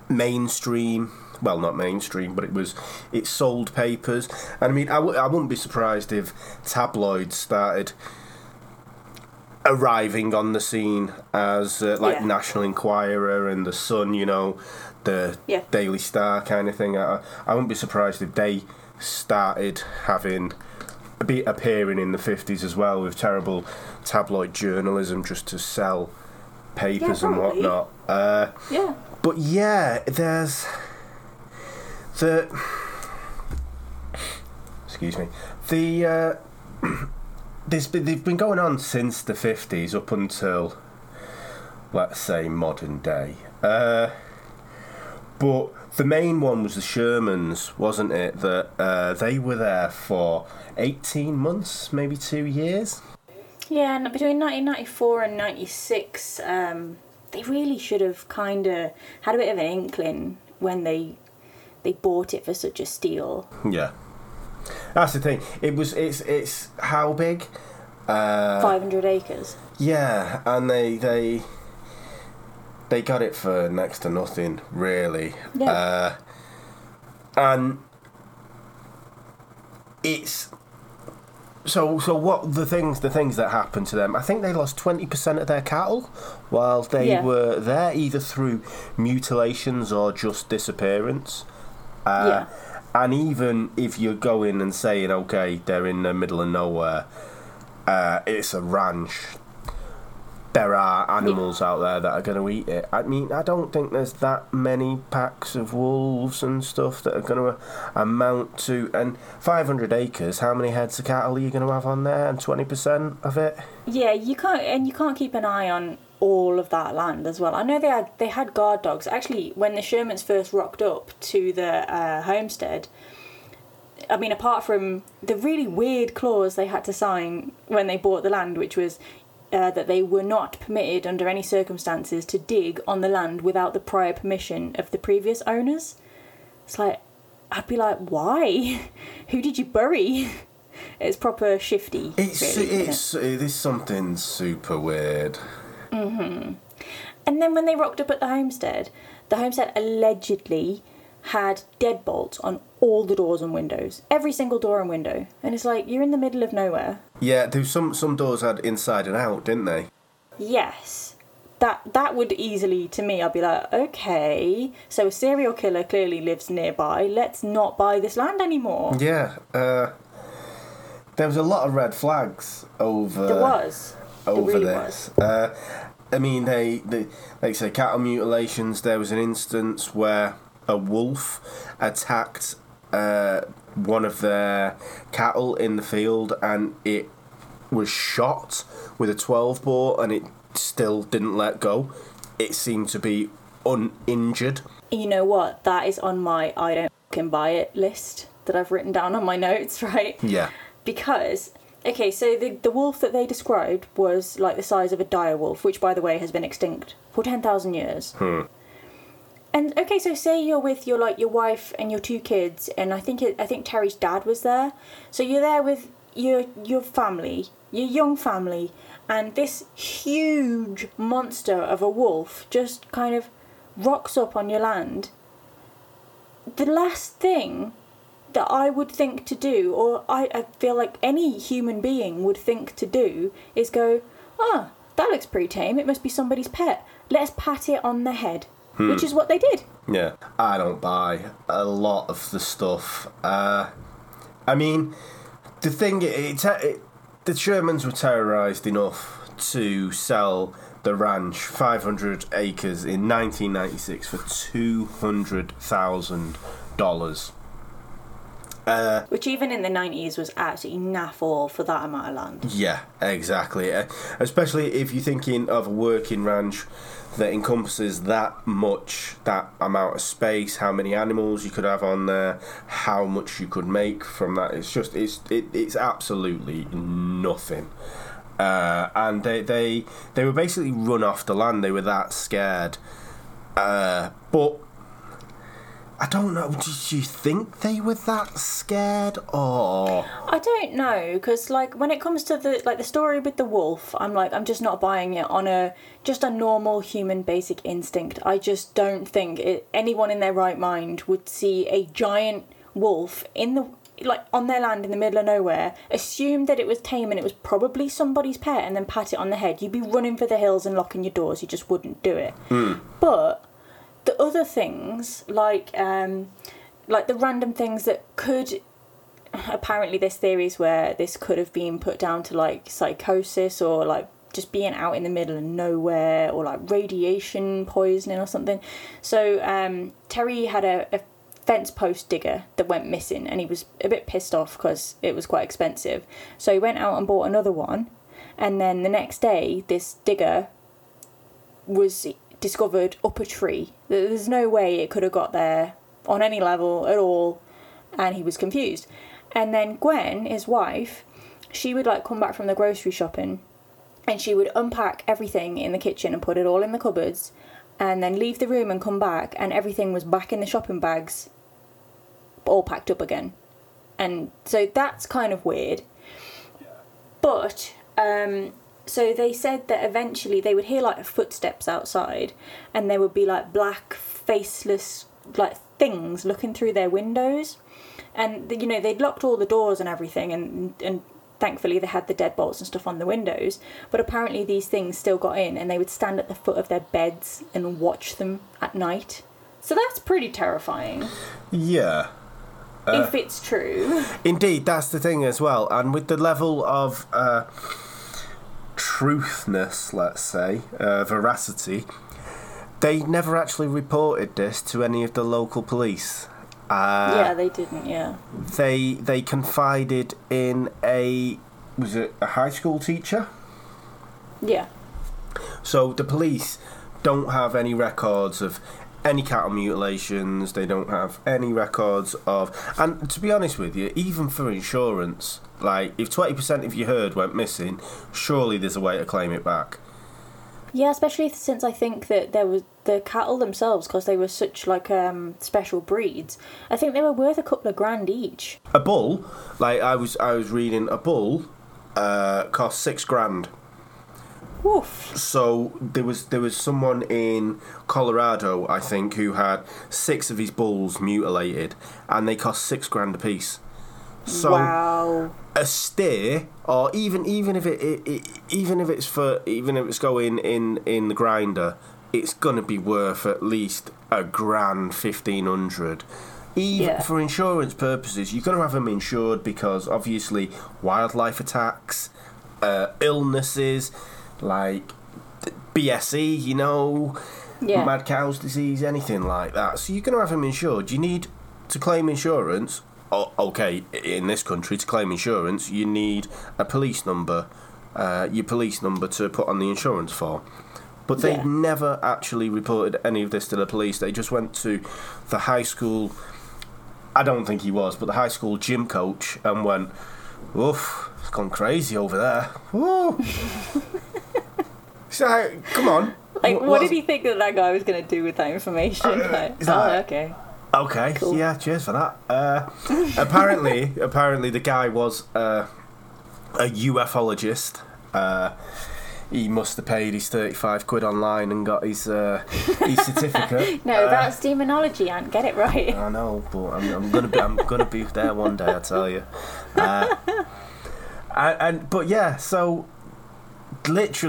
mainstream. Well, not mainstream, but it was it sold papers, and I mean, I w- I wouldn't be surprised if tabloids started arriving on the scene as uh, like Yeah. National Enquirer and the Sun, you know, the Yeah. Daily Star kind of thing. I, I wouldn't be surprised if they started having be appearing in the fifties as well with terrible tabloid journalism just to sell papers and whatnot. Uh, Yeah. but yeah, there's the excuse me the uh, there's been, they've been going on since the fifties up until let's say modern day. Uh, but the main one was the Shermans, wasn't it? That uh, they were there for eighteen months, maybe two years. Yeah, and between 1994 and 96, um, they really should have kind of had a bit of an inkling when they they bought it for such a steal. Yeah, that's the thing. It was. It's. It's how big? Uh, 500 acres. Yeah, and they they they got it for next to nothing, really. Yeah. Uh, and it's so so what the things the things that happened to them. I think they lost twenty percent of their cattle while they Yeah. were there, either through mutilations or just disappearance. Uh, And even if you're going and saying, okay, they're in the middle of nowhere, uh, it's a ranch. There are animals out there that are going to eat it. I mean, I don't think there's that many packs of wolves and stuff that are going to amount to. And 500 acres, how many heads of cattle are you going to have on there? And 20% of it? Yeah, you can't, and you can't keep an eye on all of that land as well. I know they had they had guard dogs. Actually, when the Shermans first rocked up to the uh, homestead, I mean, apart from the really weird clause they had to sign when they bought the land, which was uh, that they were not permitted under any circumstances to dig on the land without the prior permission of the previous owners. It's like, I'd be like, why? Who did you bury? It's proper shifty. It's, really, isn't it? it's, it is something super weird. And then when they rocked up at the homestead, the homestead allegedly had deadbolts on all the doors and windows, every single door and window. And it's like you're in the middle of nowhere. Yeah, there was some, some doors had inside and out, didn't they? Yes. That that would easily to me I'd be like, okay, so a serial killer clearly lives nearby. Let's not buy this land anymore. Yeah. Uh, there was a lot of red flags over. There was. over there really this. Uh, I mean, they, they, like I say, cattle mutilations. There was an instance where a wolf attacked uh, one of their cattle in the field, and it was shot with a 12 bore and it still didn't let go. It seemed to be uninjured. You know what? That is on my I don't fucking buy it list that I've written down on my notes, right? Yeah. Because okay, so the the wolf that they described was like the size of a dire wolf, which by the way has been extinct for ten thousand years. Hmm. And okay, so say you're with your like your wife and your two kids, and I think it, I think Terry's dad was there. So you're there with your your family, your young family, and this huge monster of a wolf just kind of rocks up on your land. The last thing that I would think to do, or I, I feel like any human being would think to do, is go, oh, that looks pretty tame. It must be somebody's pet. Let's pat it on the head. Which is what they did. Yeah, I don't buy a lot of the stuff. Uh, I mean, the thing, it, it, it, the Shermans were terrorised enough to sell the ranch, 500 acres, in 1996 for $200,000. Uh, Which even in the 90s was absolutely naff all for that amount of land. yeah, exactly. Uh, especially if you're thinking of a working ranch that encompasses that much, that amount of space, how many animals you could have on there, how much you could make from that. It's just, it's, it, it's absolutely nothing. Uh, and they, they, they were basically run off the land. They were that scared. Uh, but I don't know. Did you think they were that scared, or I don't know because like when it comes to the like the story with the wolf, I'm like I'm just not buying it on a just a normal human basic instinct. I just don't think it, anyone in their right mind would see a giant wolf in the like on their land in the middle of nowhere, assume that it was tame and it was probably somebody's pet, and then pat it on the head. You'd be running for the hills and locking your doors. You just wouldn't do it. Hmm. But the other things like um like the random things that could apparently there's theories where this could have been put down to like psychosis or like just being out in the middle of nowhere or like radiation poisoning or something. So um terry had a, a fence post digger that went missing and he was a bit pissed off because it was quite expensive. So he went out and bought another one and then the next day this digger was discovered up a tree. There's no way it could have got there on any level at all, and he was confused. And then Gwen, his wife, she would like come back from the grocery shopping, and she would unpack everything in the kitchen and put it all in the cupboards, and then leave the room and come back, and everything was back in the shopping bags, all packed up again. And so that's kind of weird. But um, so they said that eventually they would hear like footsteps outside and there would be like black faceless like things looking through their windows. And you know they'd locked all the doors and everything and and thankfully they had the deadbolts and stuff on the windows. But apparently these things still got in and they would stand at the foot of their beds and watch them at night. So that's pretty terrifying. Yeah? if it's true. Indeed, that's the thing as well. And with the level of uh, truthness, let's say, uh, veracity, they never actually reported this to any of the local police. Uh, yeah they didn't yeah They they confided in a was it a high school teacher? yeah So the police don't have any records of any cattle mutilations. They don't have any records of. And to be honest with you, even for insurance, like if twenty percent of your herd went missing, surely there's a way to claim it back. Yeah, especially since I think that there was the cattle themselves, because they were such like um special breeds. I think they were worth a couple of grand each. A bull, like I was I was reading, a bull uh, cost six grand. Woof. So there was there was someone in Colorado, I think, who had six of his bulls mutilated, and they cost six grand a piece. So wow. a steer, or even even if it, it, it even if it's for even if it's going in in the grinder, it's gonna be worth at least a grand fifteen hundred. Even Yeah. for insurance purposes, you're gonna have them insured because obviously wildlife attacks, uh, illnesses like BSE, you know, Yeah. mad cow's disease, anything like that. So you're going to have them insured. You need to claim insurance o- okay, in this country to claim insurance, you need a police number, uh, your police number to put on the insurance form. But they Yeah. never actually reported any of this to the police. They just went to the high school. I don't think he was, but the high school gym coach and went, "Oof, it's gone crazy over there." So come on. Like, Wh- what did he think that that guy was going to do with that information? Like, is oh, okay. Okay, Cool. yeah, cheers for that. Uh, apparently, apparently the guy was uh, a ufologist. Uh, he must have paid his thirty-five quid online and got his uh, his certificate. No, Uh, that's demonology, Ant. Get it right. I know, but I'm, I'm gonna be I'm gonna be there one day. I tell you. Uh, and, and but yeah, so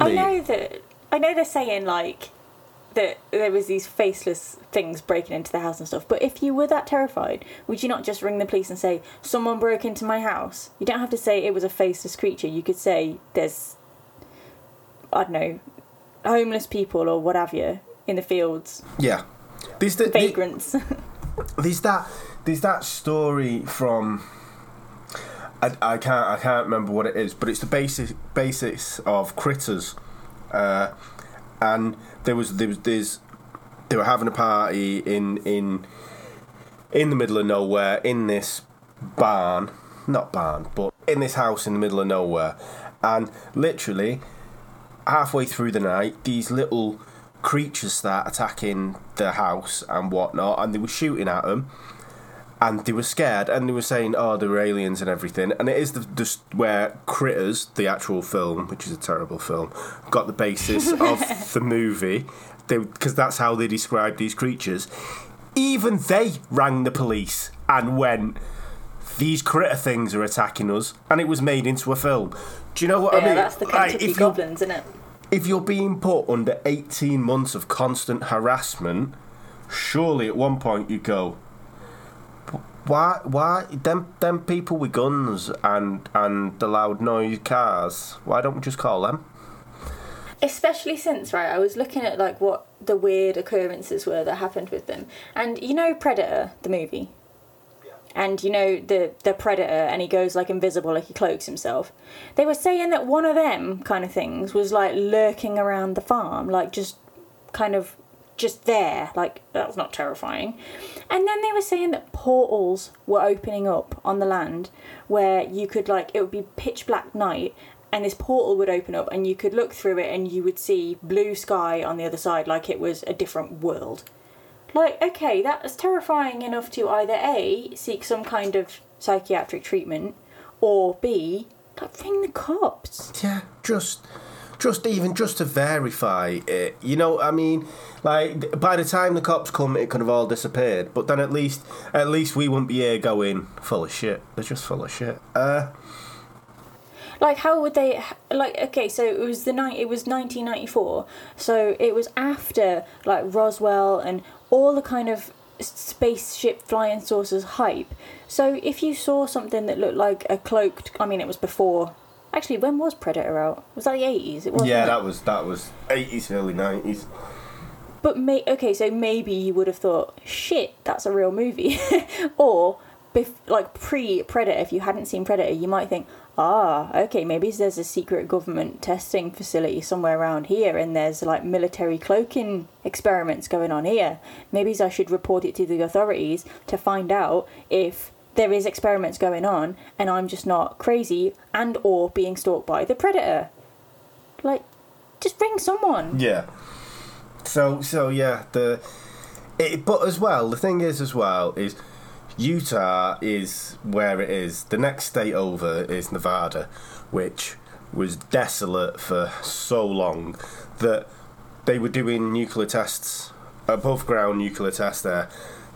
I know that. I know they're saying like that there was these faceless things breaking into the house and stuff. But if you were that terrified, would you not just ring the police and say someone broke into my house? You don't have to say it was a faceless creature. You could say there's, I don't know, homeless people or what have you in the fields, yeah. There's the, the, vagrants. there's that there's that story from I, I can't I can't remember what it is, but it's the basic basics of critters, uh, and there was there was there's they were having a party in in in the middle of nowhere in this barn, not barn, but in this house in the middle of nowhere, and literally halfway through the night, these little creatures start attacking the house and whatnot, and they were shooting at them, and they were scared, and they were saying, "Oh, they were aliens and everything." And it is the just where Critters, the actual film, which is a terrible film, got the basis of the movie, because that's how they described these creatures. Even they rang the police and went. These critter things are attacking us, and it was made into a film. Do you know what I mean? that's the Like, Kentucky if goblins, isn't it? if you're being put under 18 months of constant harassment, surely at one point you go, why, why, them, them people with guns and, and the loud noise cars, why don't we just call them? especially since right i was looking at like what the weird occurrences were that happened with them. And you know predator the movie? And you know the the predator and he goes like invisible like he cloaks himself. They were saying that one of them kind of things was like lurking around the farm like just kind of just there. Like that's not terrifying. And then they were saying that portals were opening up on the land where you could like it would be pitch black night and this portal would open up and you could look through it and you would see blue sky on the other side like it was a different world. Like okay that's terrifying enough to either a seek some kind of psychiatric treatment or b like ring the cops. Yeah, just, just even just to verify it. You know, I mean, like by the time the cops come, it could have all disappeared. But then at least, at least we wouldn't be here going full of shit. They're just full of shit. Uh, like how would they like okay so it was the night it was 1994 so it was after like roswell and all the kind of spaceship flying saucers hype so if you saw something that looked like a cloaked i mean it was before actually when was predator out was that the 80s it was yeah, that was that was eighties, early nineties. but may okay, so maybe you would have thought, shit, that's a real movie, or bef- like pre Predator. If you hadn't seen Predator, you might think, ah, okay, maybe there's a secret government testing facility somewhere around here, and there's like military cloaking experiments going on here. Maybe I should report it to the authorities to find out if there is experiments going on, and I'm just not crazy and or being stalked by the Predator. Like, just ring someone. Yeah. So so yeah, the it, but as well, the thing is as well is Utah is where it is. The next state over is Nevada, which was desolate for so long that they were doing nuclear tests, above ground nuclear tests there.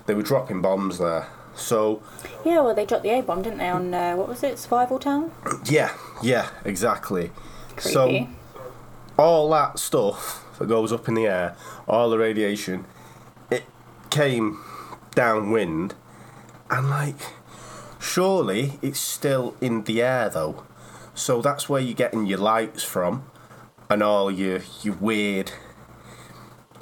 They were dropping bombs there. So Yeah, well, they dropped the A bomb, didn't they? On uh, what was it, Survival Town? yeah, yeah, exactly. Creepy. So all that stuff that goes up in the air, all the radiation, it came downwind, and like, surely it's still in the air though. So that's where you're getting your lights from, and all your your weird.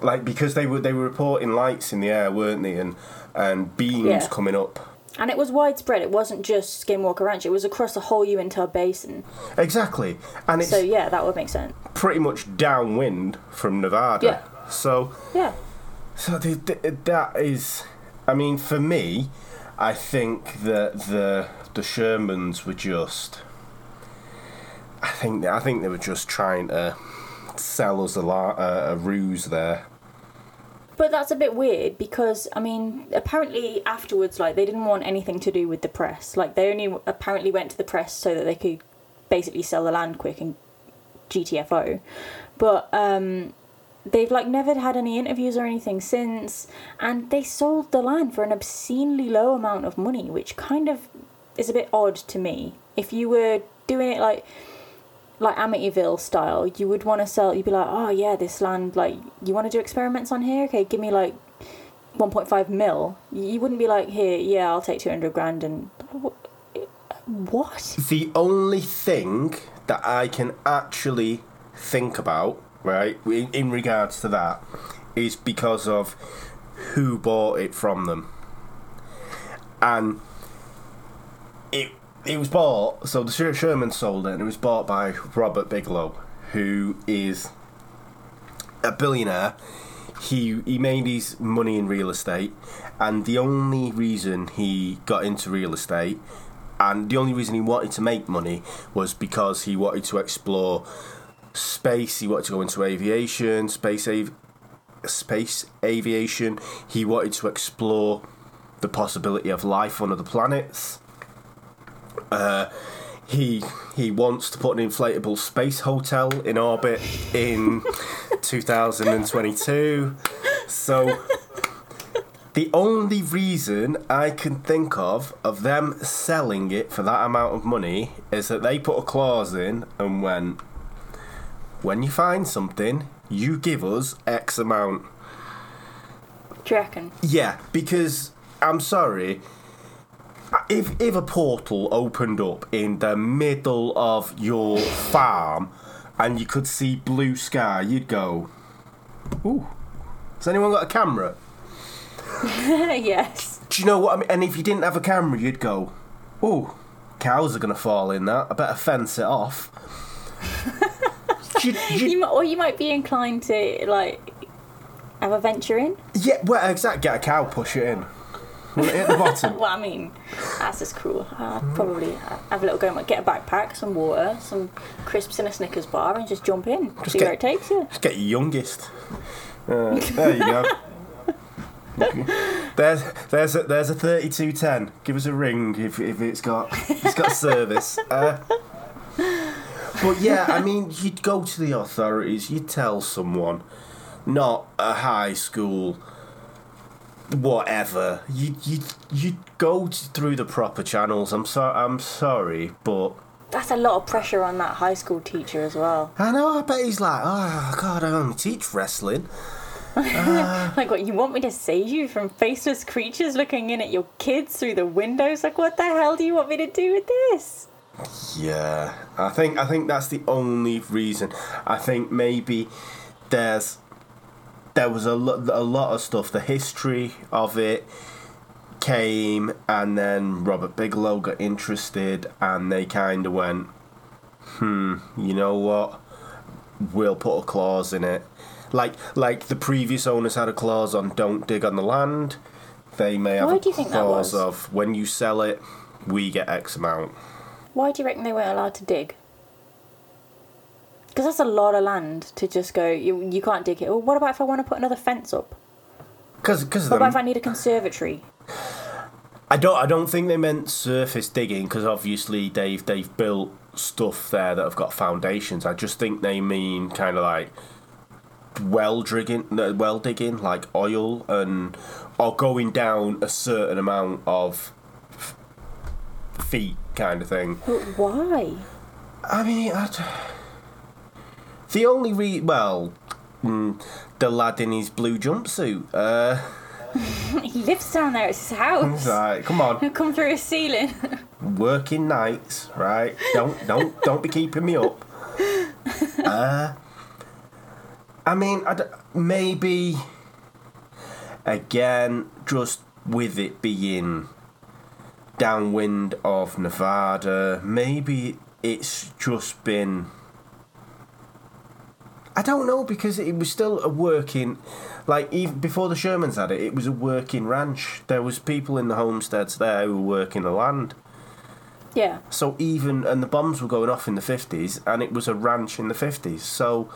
Like because they were they were reporting lights in the air, weren't they? And and beams Yeah. coming up. And it was widespread. It wasn't just Skinwalker Ranch. It was across the whole Uintah Basin. Exactly, and it's So yeah, that would make sense. pretty much downwind from Nevada. Yeah. So, Yeah. so the, the, that is, I mean, for me, I think that the the Shermans were just. I think I think they were just trying to sell us a, la- a, a ruse there. But that's a bit weird because I mean, apparently afterwards, like they didn't want anything to do with the press. Like they only apparently went to the press so that they could basically sell the land quick and GTFO. But um, they've like never had any interviews or anything since, and they sold the land for an obscenely low amount of money, which kind of is a bit odd to me. If you were doing it like like Amityville style, you would want to sell. You'd be like, oh yeah, this land. Like, you want to do experiments on here? Okay, give me like 1.5 mil. You wouldn't be like, here, yeah, I'll take 200 grand and what? The only thing that I can actually think about, right, in, in regards to that, is because of who bought it from them. And it was bought, so the Sher- Sherman sold it, and it was bought by Robert Bigelow, who is a billionaire. He he made his money in real estate, and the only reason he got into real estate, and the only reason he wanted to make money, was because he wanted to explore space. He wanted to go into aviation, space av- space aviation. He wanted to explore the possibility of life on other planets. Uh, he he wants to put an inflatable space hotel in orbit in 2022. So the only reason I can think of of them selling it for that amount of money is that they put a clause in and went, when you find something, you give us X amount. Do you reckon? Yeah, because I'm sorry. If if a portal opened up in the middle of your farm and you could see blue sky, you'd go, "Ooh." Has anyone got a camera? yes. Do you know what I mean? And if you didn't have a camera, you'd go, "Ooh, cows are gonna fall in that. I better fence it off." You- you- You or you might be inclined to like have a venture in. yeah, well, exactly. Get a cow, push it in. Will it hit the bottom? Well, I mean, that's just cruel. Uh, probably have a little go, get a backpack, some water, some crisps, and a Snickers bar, and just jump in. see get- where it takes you. Just get your youngest. Uh, there you go. there's there's a, there's a thirty two ten. Give us a ring if, if it's got it's got service. Uh, but yeah, I mean, you'd go to the authorities. You'd tell someone, not a high school. Whatever you you you go through the proper channels. I'm sorry. I'm sorry, but That's a lot of pressure on that high school teacher as well. I know. I bet he's like, oh God, I only teach wrestling. Like, what, you want me to save you from faceless creatures looking in at your kids through the windows? Like, what the hell do you want me to do with this? Yeah, I think I think that's the only reason. I think maybe there's there was a lot a lot of stuff. The history of it came, and then Robert Bigelow got interested, and they kind of went, "Hmm, you know what? We'll put a clause in it." Like like the previous owners had a clause on "Don't dig on the land." They may have Why a do you think that clause was? of when you sell it, we get X amount. Why do you reckon they weren't allowed to dig? Because that's a lot of land to just go, you, you can't dig it. Well, what about if I want to put another fence up? Because because What about if I need a conservatory? I don't. I don't think they meant surface digging because obviously they've they've built stuff there that have got foundations. I just think they mean kind of like well digging, well digging, like oil and or going down a certain amount of feet, kind of thing. But why? I mean, I the only re well, mm, the lad in his blue jumpsuit. Uh, He lives down there, it's his house. like, come on. He'll come through his ceiling. working nights, right? Don't don't don't be keeping me up. Uh, I mean, I d- maybe again, just with it being downwind of Nevada. Maybe it's just been. I don't know because it was still a working, like even before the Shermans had it, it was a working ranch. There was people in the homesteads there who were working the land. Yeah. So even and the bombs were going off in the fifties, and it was a ranch in the fifties. So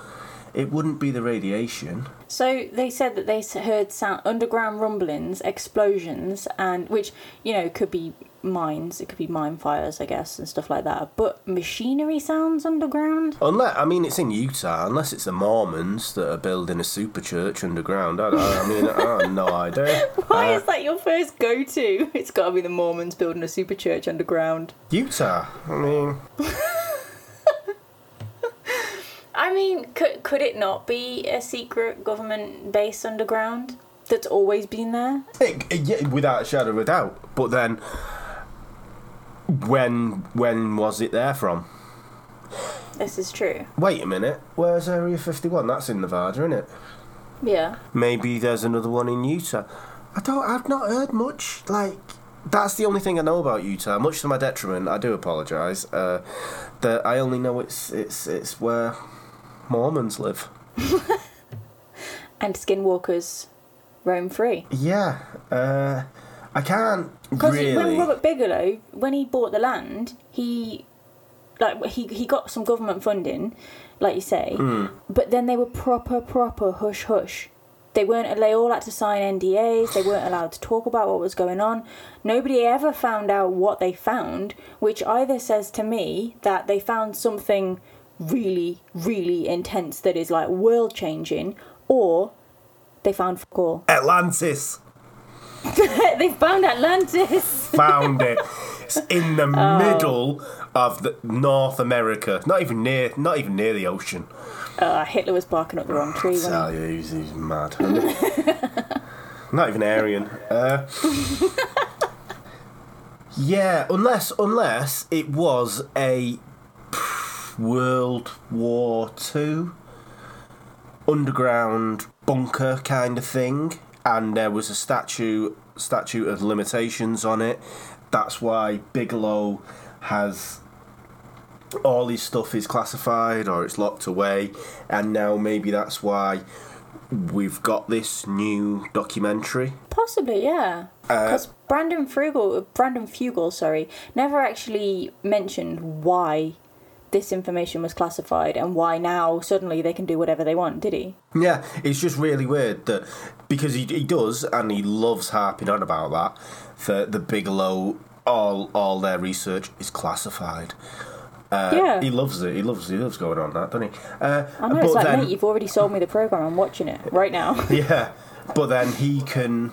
it wouldn't be the radiation. So they said that they heard sound, underground rumblings, explosions, and which you know could be mines, it could be mine fires, I guess, and stuff like that. But machinery sounds underground. Unless I mean it's in Utah, unless it's the Mormons that are building a super church underground. I, I mean I have no idea. Why Uh, is that your first go-to? It's got to be the Mormons building a super church underground. Utah? I mean, I mean, could could it not be a secret government base underground that's always been there? it, it- yeah, without a shadow of a doubt. But then, when when was it there from? This is true. Wait a minute. Where's Area Fifty One? That's in Nevada, isn't it? Yeah. Maybe there's another one in Utah. I don't. I've not heard much. Like that's the only thing I know about Utah. Much to my detriment, I do apologise. Uh, that I only know it's it's it's where Mormons live. And skinwalkers roam free. Yeah. Uh, I can't Because really. when Robert Bigelow, when he bought the land, he like he he got some government funding, like you say, Hmm. but then they were proper proper hush hush. They weren't. They all had to sign NDAs. They weren't allowed to talk about what was going on. Nobody ever found out what they found, which either says to me that they found something really, really intense that is like world changing, or they found fuck all. Atlantis they found Atlantis. found it. It's in the Oh. middle of the North America. Not even near. Not even near the ocean. Uh, Hitler was barking up the wrong tree. Wasn't Tell you, he's, he's mad. Not even Aryan. Uh, yeah, unless unless it was a World War Two underground bunker kind of thing, and there was a statue statute of limitations on it. That's why Bigelow has all his stuff is classified or it's locked away, and now maybe that's why we've got this new documentary. Possibly, yeah. Uh, Because Brandon Frugal, Brandon Fugal, sorry, never actually mentioned why this information was classified and why now suddenly they can do whatever they want, did he? Yeah, it's just really weird that because he, he does and he loves harping on about that. That the Bigelow, all all their research is classified. Uh, Yeah. he loves it. He loves he loves going on that, doesn't he? Uh, I know it's like, then, mate, you've already sold me the program. I'm watching it right now. Yeah, but then he can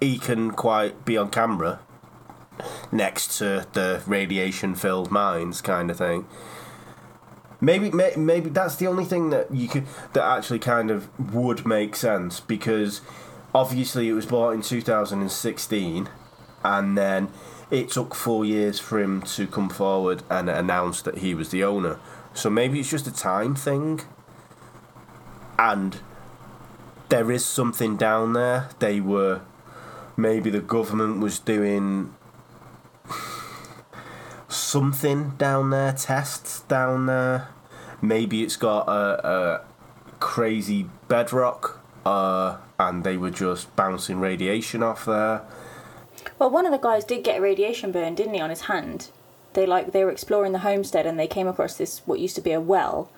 he can quite be on camera next to the radiation filled mines kind of thing. Maybe may, maybe that's the only thing that you could that actually kind of would make sense because obviously it was bought in 2016 and then it took 4 years for him to come forward and announce that he was the owner. So maybe it's just a time thing. And there is something down there. They were maybe the government was doing something down there, tests down there. Maybe it's got a, a crazy bedrock, uh, and they were just bouncing radiation off there. well, one of the guys did get a radiation burn, didn't he, on his hand? They like they were exploring the homestead and they came across this what used to be a well.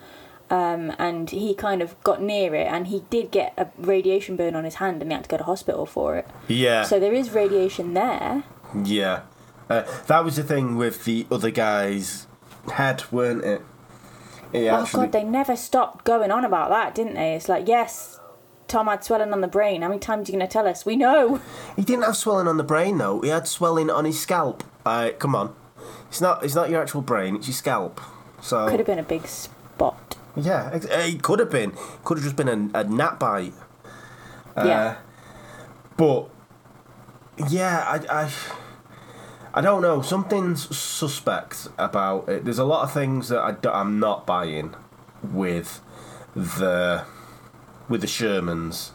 Um, and he kind of got near it and he did get a radiation burn on his hand and he had to go to hospital for it. Yeah, So there is radiation there. yeah. Uh, that was the thing with the other guy's head, weren't it? He Oh actually, god, they never stopped going on about that, didn't they? It's like, yes, Tom had swelling on the brain. How many times are you going to tell us? We know. he didn't have swelling on the brain though. He had swelling on his scalp. Uh, come on, it's not. It's not your actual brain. It's your scalp. So Could have been a big spot. Yeah, ex- uh, it could have been. Could have just been a, a gnat bite. Uh, Yeah. But yeah, I, I I don't know. Something's suspect about it. There's a lot of things that I, am not buying with the with the Shermans.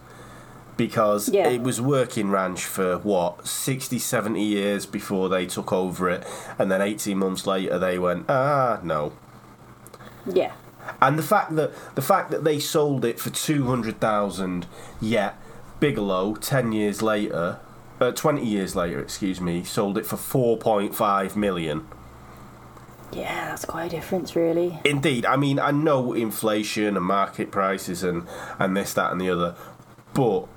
because Yeah. it was working ranch for what 60 70 years before they took over it and then 18 months later they went ah no Yeah. and the fact that the fact that they sold it for 200,000 yet Bigelow 10 years later uh, 20 years later excuse me sold it for 4.5 million Yeah, that's quite a difference, really. Indeed, I mean, I know inflation and market prices and, and this, that, and the other, but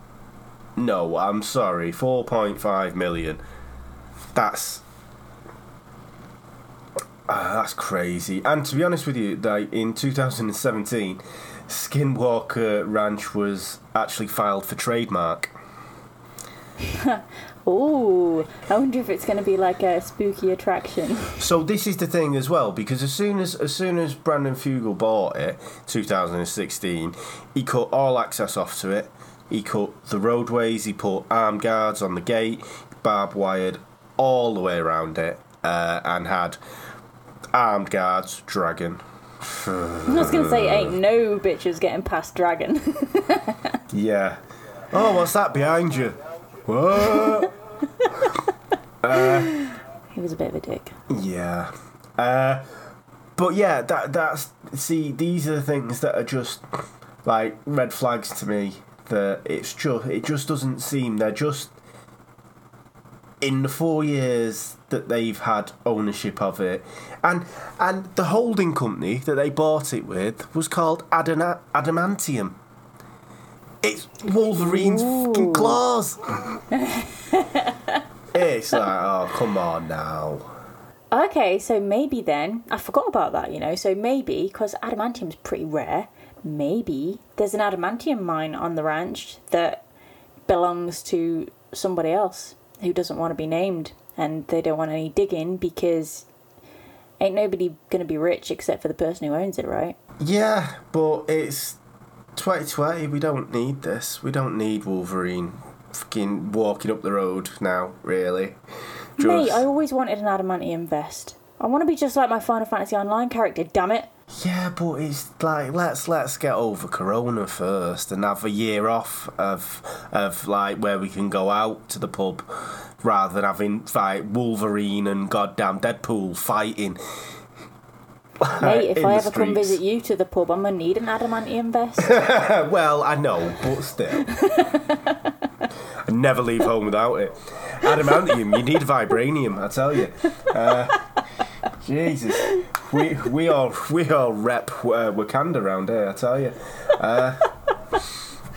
no, I'm sorry, 4.5 million. That's. Uh, that's crazy. And to be honest with you, like in 2017, Skinwalker Ranch was actually filed for trademark. Ooh, I wonder if it's going to be like a spooky attraction. So this is the thing as well, because as soon as as soon as Brandon Fugal bought it, 2016, he cut all access off to it. He cut the roadways. He put armed guards on the gate, barbed wired all the way around it, uh, and had armed guards, dragon. I was going to say, ain't no bitches getting past Dragon. Yeah. Oh, what's that behind you? What? he was a bit of a dick. Yeah. Uh, but yeah, that that's see, these are the things that are just like red flags to me. That it's just it just doesn't seem they're just in the four years that they've had ownership of it, and and the holding company that they bought it with was called Adana- Adamantium. It's Wolverine's fucking claws. it's like, oh come on now. Okay, so maybe then, I forgot about that, you know, so maybe, because adamantium's pretty rare, maybe there's an adamantium mine on the ranch that belongs to somebody else who doesn't want to be named and they don't want any digging because ain't nobody gonna be rich except for the person who owns it, right? Yeah, but it's 2020. We don't need this. We don't need Wolverine fucking walking up the road now, really. Mate, I always wanted an adamantium vest. I want to be just like my Final Fantasy Online character, damn it. Yeah, but it's like let's let's get over Corona first and have a year off of of like where we can go out to the pub rather than having like Wolverine and goddamn Deadpool fighting. Mate, if I ever come streets. visit you to the pub, I'm gonna need an adamantium vest. well, I know, but still. I never leave home without it. Adamantium, you need vibranium, I tell you. Uh, Jesus, we we all we all rep uh, Wakanda around here, I tell you.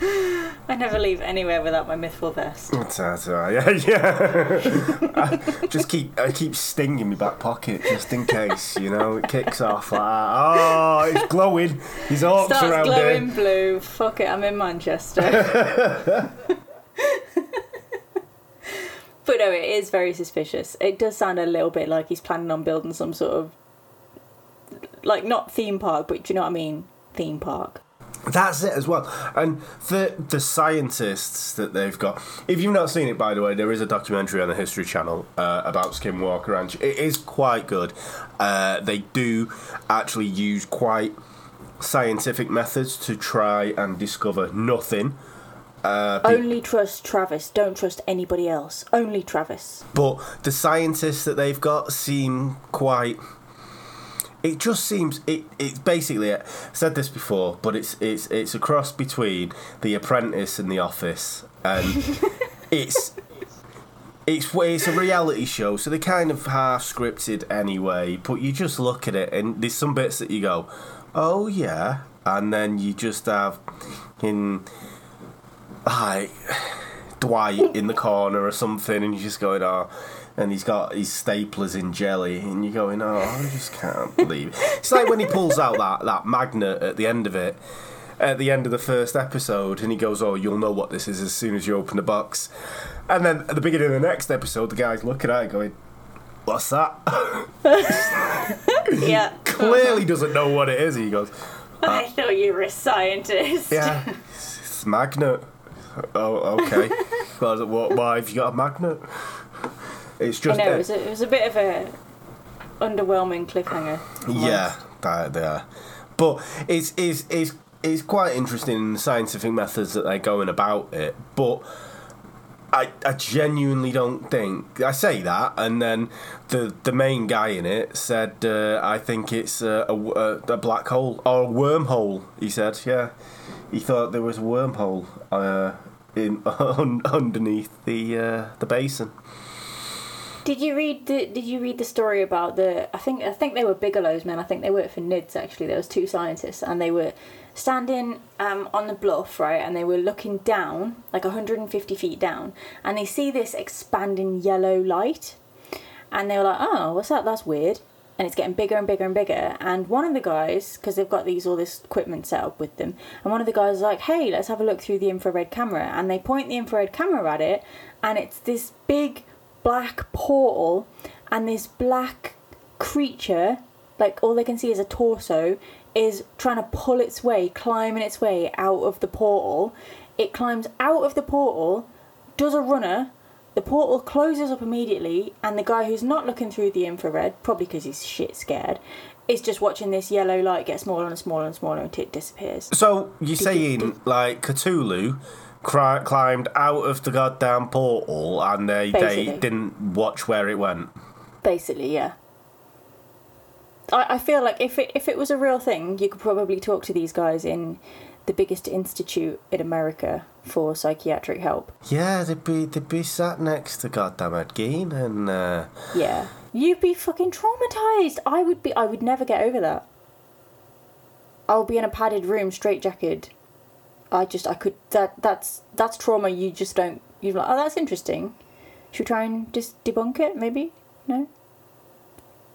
I never leave anywhere without my mithril vest. Oh, that's, that's all right. Yeah, yeah. I just keep I keep stinging in my back pocket just in case, you know, it kicks off like. Oh, it's glowing. His orcs Starts around glowing here. blue. Fuck it, I'm in Manchester. but no, it is very suspicious. It does sound a little bit like he's planning on building some sort of like not theme park, but do you know what I mean? Theme park. That's it as well. And the the scientists that they've got. If you've not seen it, by the way, there is a documentary on the History Channel uh, about Skinwalker Ranch. It is quite good. Uh, they do actually use quite scientific methods to try and discover nothing. Uh, be- Only trust Travis. Don't trust anybody else. Only Travis. but the scientists that they've got seem quite. It just seems it. It's basically I said this before, but it's it's it's a cross between The Apprentice and The Office, and it's it's it's a reality show, so they're kind of half scripted anyway. But you just look at it, and there's some bits that you go, "Oh yeah," and then you just have in like Dwight in the corner or something, and you're just going, "Oh." And he's got his staplers in jelly, and you're going, "Oh, I just can't believe it." It's like when he pulls out that that magnet at the end of it, at the end of the first episode, and he goes, "Oh, you'll know what this is as soon as you open the box." And then at the beginning of the next episode, the guy's looking at it, going, "What's that?" Yeah. Clearly doesn't know what it is. He goes, I ah. thought you were a scientist. "Yeah, it's, it's magnet." Oh, okay. well, what, why have you got a magnet? It's just. I know, it was, a, it was a bit of a underwhelming cliffhanger. Yeah, that, yeah. But it's, it's, it's it's quite interesting in the scientific methods that they're going about it, but I, I genuinely don't think I say that, and then the the main guy in it said uh, I think it's a, a, a black hole or a wormhole. He said, yeah, he thought there was a wormhole uh, in underneath the uh, the basin. Did you read the Did you read the story about the? I think I think they were Bigelow's men. I think they worked for NIDS actually. There was two scientists, and they were standing um, on the bluff, right, and they were looking down, like 150 feet down, and they see this expanding yellow light, and they were like, "Oh, what's that? That's weird." And it's getting bigger and bigger and bigger. And one of the guys, because they've got these all this equipment set up with them, and one of the guys is like, "Hey, let's have a look through the infrared camera." And they point the infrared camera at it, and it's this big black portal and this black creature like all they can see is a torso is trying to pull its way climbing its way out of the portal it climbs out of the portal does a runner the portal closes up immediately and the guy who's not looking through the infrared probably because he's shit scared is just watching this yellow light get smaller and smaller and smaller until it disappears so you're saying like cthulhu cri- climbed out of the goddamn portal and they, they didn't watch where it went. Basically, yeah. I, I feel like if it if it was a real thing, you could probably talk to these guys in the biggest institute in America for psychiatric help. Yeah, they'd be they'd be sat next to goddamn Ed Gein and uh... yeah, you'd be fucking traumatized. I would be. I would never get over that. I'll be in a padded room, straight jacket, I just I could that that's that's trauma you just don't you're like oh that's interesting. Should we try and just debunk it maybe? No.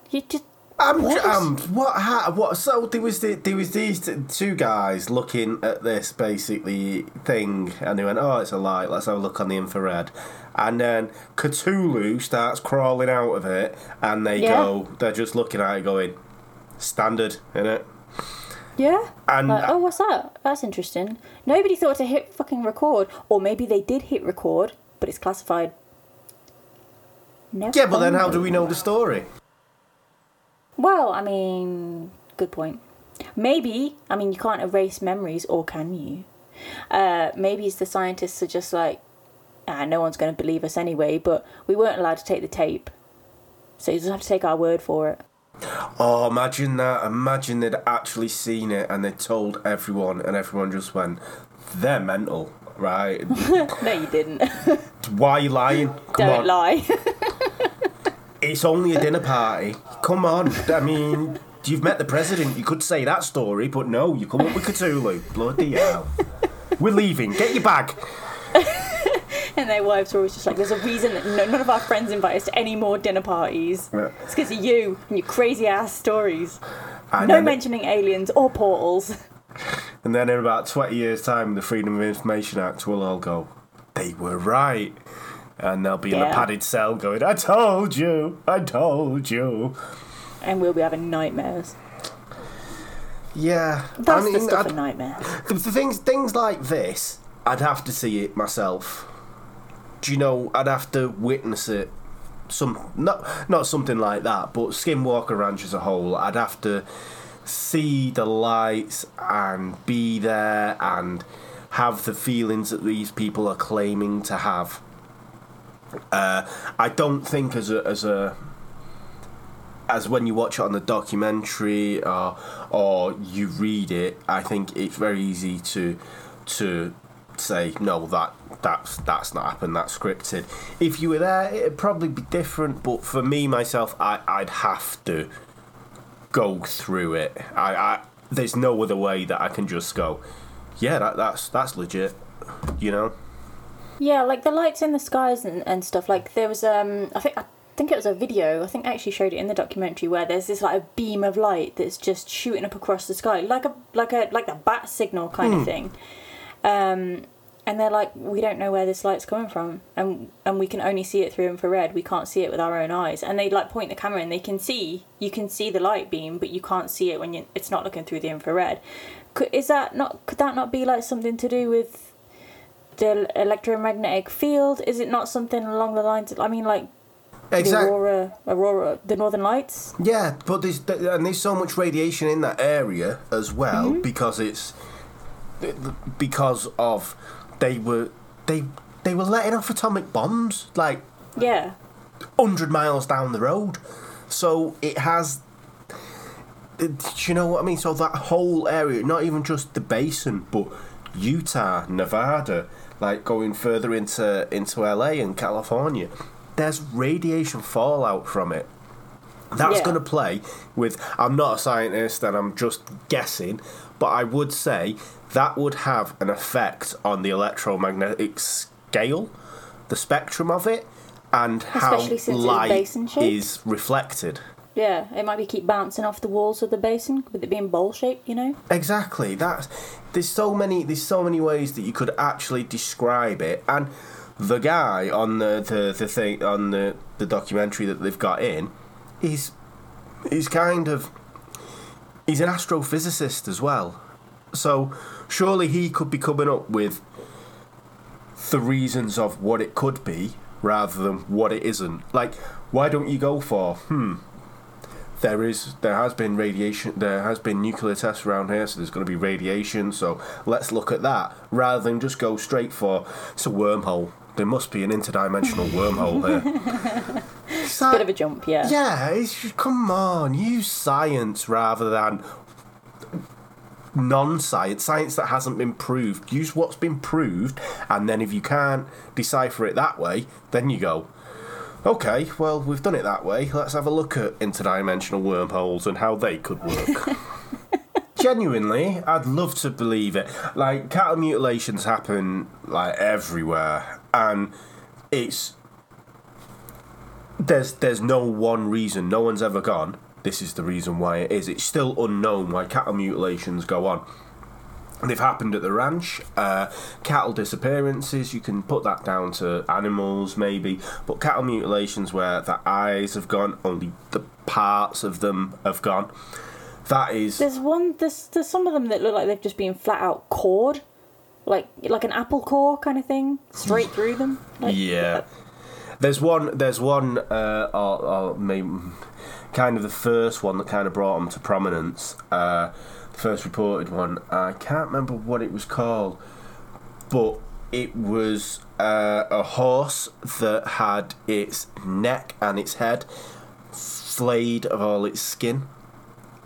You just. Um, what? um, what, ha, what, so there was the, there was these two guys looking at this basically thing, and they went, "Oh, it's a light. Let's have a look on the infrared." And then Cthulhu starts crawling out of it, and they yeah. go, they're just looking at it, going, "Standard, it." Yeah. And like, oh, what's that? That's interesting. Nobody thought to hit fucking record, or maybe they did hit record, but it's classified. Never yeah, but then how do we know the story? Well, I mean, good point. Maybe, I mean, you can't erase memories, or can you? Uh, maybe it's the scientists are just like, ah, no one's going to believe us anyway, but we weren't allowed to take the tape. So you just have to take our word for it. Oh, imagine that. Imagine they'd actually seen it and they told everyone, and everyone just went, they're mental, right? no, you didn't. Why are you lying? Come Don't on. lie. It's only a dinner party. Come on. I mean, you've met the president. You could say that story, but no, you come up with Cthulhu. Bloody hell. We're leaving. Get your bag and their wives are always just like, "There's a reason that no, none of our friends invite us to any more dinner parties. Yeah. It's because of you and your crazy ass stories. And no mentioning it, aliens or portals." And then in about twenty years' time, the Freedom of Information Act will all go, "They were right." And they'll be yeah. in a padded cell going, I told you, I told you. And we'll be having nightmares. Yeah, that's I mean, the stuff I'd, of nightmares. The, the things, things like this, I'd have to see it myself do you know I'd have to witness it some not not something like that but Skinwalker Ranch as a whole I'd have to see the lights and be there and have the feelings that these people are claiming to have uh, I don't think as a as a as when you watch it on the documentary or or you read it I think it's very easy to to say no that that's that's not happened that's scripted. If you were there it'd probably be different but for me myself I, i'd have to go through it. I, I there's no other way that i can just go yeah that, that's that's legit you know yeah like the lights in the skies and, and stuff like there was um i think i think it was a video i think i actually showed it in the documentary where there's this like a beam of light that's just shooting up across the sky like a like a like a bat signal kind of hmm. thing um, and they're like, we don't know where this light's coming from, and and we can only see it through infrared. We can't see it with our own eyes. And they like point the camera, and they can see you can see the light beam, but you can't see it when you, it's not looking through the infrared. Could, is that not? Could that not be like something to do with the electromagnetic field? Is it not something along the lines? Of, I mean, like Exactly. The aurora, aurora, the northern lights. Yeah, but there's and there's so much radiation in that area as well mm-hmm. because it's because of they were they they were letting off atomic bombs like Yeah. hundred miles down the road. So it has. Do you know what I mean? So that whole area, not even just the basin, but Utah, Nevada, like going further into into LA and California, there's radiation fallout from it. That's Yeah. going to play with. I'm not a scientist and I'm just guessing, but I would say that would have an effect on the electromagnetic scale, the spectrum of it, and how Especially it's light is reflected. Yeah. It might be keep bouncing off the walls of the basin with it being bowl shaped, you know? Exactly. That's there's so many there's so many ways that you could actually describe it, and the guy on the the, the thing on the the documentary that they've got in, he's he's kind of he's an astrophysicist as well, so surely he could be coming up with the reasons of what it could be rather than what it isn't. Like, why don't you go for hmm? There is there has been radiation there has been nuclear tests around here so there's going to be radiation so let's look at that rather than just go straight for it's a wormhole. There must be an interdimensional wormhole here. It's Bit of a jump, yeah. yeah it's, come on use science rather than non-science science that hasn't been proved. Use what's been proved and then if you can't decipher it that way then you go Okay, well, we've done it that way. Let's have a look at interdimensional wormholes and how they could work. Genuinely, I'd love to believe it. Like, cattle mutilations happen, like, everywhere. And it's. There's, there's no one reason. No one's ever gone. This is the reason why it is. It's still unknown why cattle mutilations go on. They've happened at the ranch. Uh, cattle disappearances, you can put that down to animals maybe, but cattle mutilations where the eyes have gone, only the parts of them have gone. That is. There's one. There's there's some of them that look like they've just been flat out cored, like like an apple core kind of thing, straight through them. Like, Yeah. There's one. There's one. Uh, or, or maybe kind of the first one that kind of brought them to prominence. Uh, first reported one. I can't remember what it was called, but it was uh, a horse that had its neck and its head flayed of all its skin.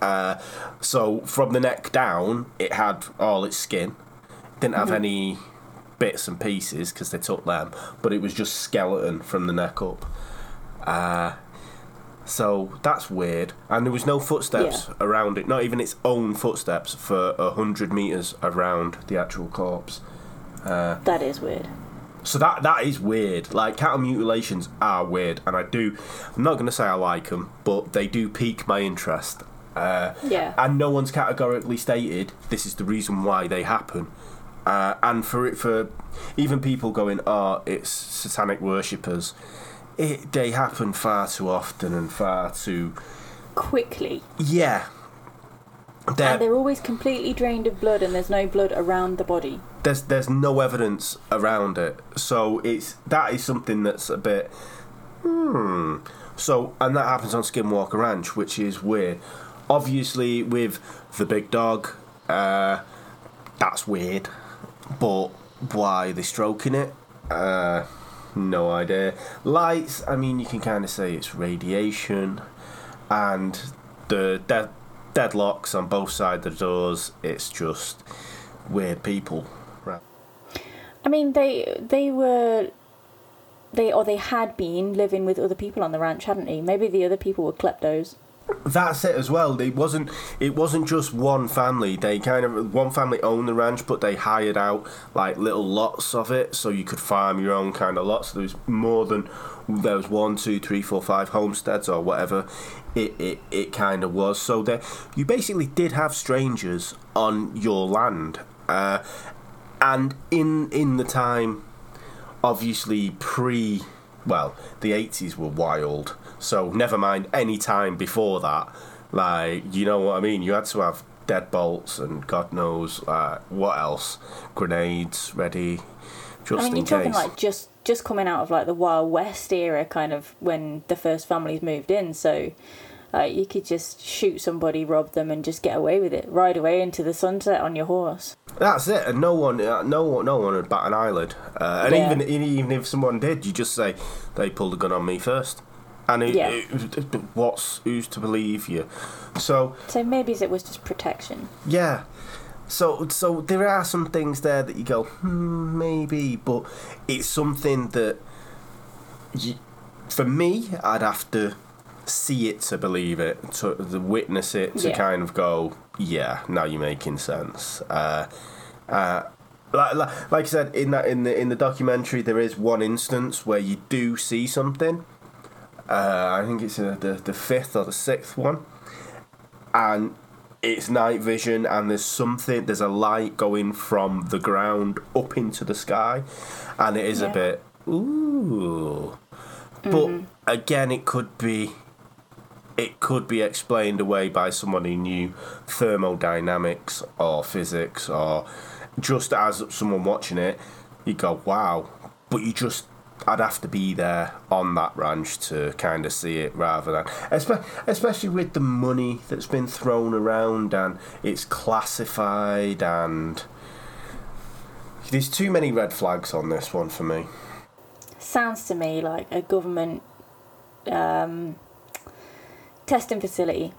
Uh, so from the neck down, it had all its skin. Didn't have any bits and pieces because they took them, but it was just skeleton from the neck up. Uh, so that's weird. And there was no footsteps Yeah. around it, not even its own footsteps for a hundred meters around the actual corpse. That is weird. So that that is weird. Like cattle mutilations are weird, and I do. I'm not going to say I like them, but they do pique my interest. Uh, Yeah. And no one's categorically stated this is the reason why they happen. Uh, and for it, for even people going, oh, it's satanic worshippers. It they happen far too often and far too. Quickly, Yeah. They're, and they're always completely drained of blood, and there's no blood around the body. there's there's no evidence around it, so it's that is something that's a bit hmm. So and that happens on Skinwalker Ranch, which is weird. Obviously, with the big dog, uh, that's weird. But why are they stroking it? Uh, no idea. Lights, I mean, you can kind of say it's radiation, and the dead deadlocks on both sides of the doors. It's just weird people. Right. I mean, they they were they or they had been living with other people on the ranch, hadn't they? Maybe the other people were kleptos. That's it as well. It wasn't. It wasn't just one family. They kind of one family owned the ranch, but they hired out like little lots of it, so you could farm your own kind of lots. There was more than there was one, two, three, four, five homesteads or whatever. It it, it kind of was. So there, you basically did have strangers on your land, uh, and in in the time obviously pre well the 80s were wild so never mind any time before that like you know what i mean you had to have deadbolts and god knows uh, what else grenades ready just I mean, in you're talking like just just coming out of like the Wild West era, kind of when the first families moved in. So. Uh, you could just shoot somebody, rob them, and just get away with it. Ride away into the sunset on your horse. That's it, and no one, uh, no one, no one would bat an eyelid. Uh, and Yeah. even even if someone did, you just say they pulled a gun on me first. And it, Yeah. it- what's who's to believe you? So So maybe it was just protection. yeah, so so there are some things there that you go hmm, maybe, but it's something that you, for me I'd have to see it to believe it, to, to witness it, to Yeah. kind of go yeah, now you're making sense. Uh, uh, like, like, like I said in that in the in the documentary, there is one instance where you do see something. Uh, I think it's uh, the the fifth or the sixth one, and it's night vision, and there's something. There's a light going from the ground up into the sky, and it is a bit ooh. But again, it could be it could be explained away by someone who knew thermodynamics or physics or just as someone watching it, you go, wow. But you just, I'd have to be there on that ranch to kind of see it rather than, espe- especially with the money that's been thrown around and it's classified and. There's too many red flags on this one for me. Sounds to me like a government um, testing facility.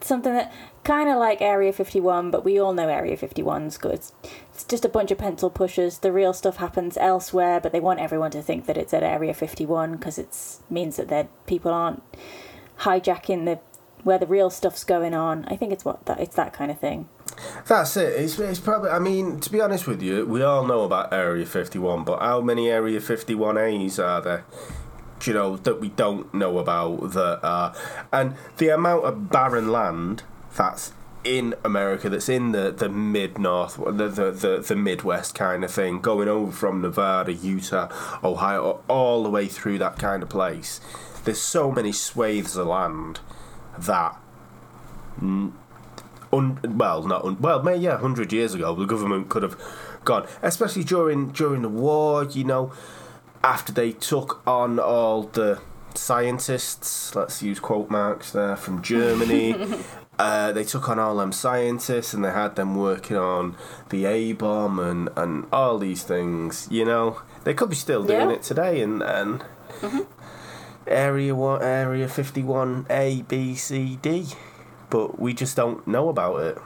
Something that kind of like Area 51, but we all know Area 51's good. It's just a bunch of pencil pushers. The real stuff happens elsewhere, but they want everyone to think that it's at Area 51 because it means that people aren't hijacking the where the real stuff's going on. I think it's what that it's that kind of thing. That's it. It's, it's probably. I mean, to be honest with you, we all know about Area Fifty One, but how many Area Fifty One A's are there? You know that we don't know about that are, and the amount of barren land that's in America, that's in the, the mid north, the, the the Midwest kind of thing, going over from Nevada, Utah, Ohio, all the way through that kind of place. There's so many swathes of land that un, well, not un, well, may yeah, hundred years ago, the government could have gone, especially during during the war. You know, after they took on all the scientists, let's use quote marks there from Germany. uh, they took on all them scientists and they had them working on the A bomb and and all these things. You know, they could be still doing Yeah. it today and and. Area one, Area Fifty One, A, B, C, D, but we just don't know about it.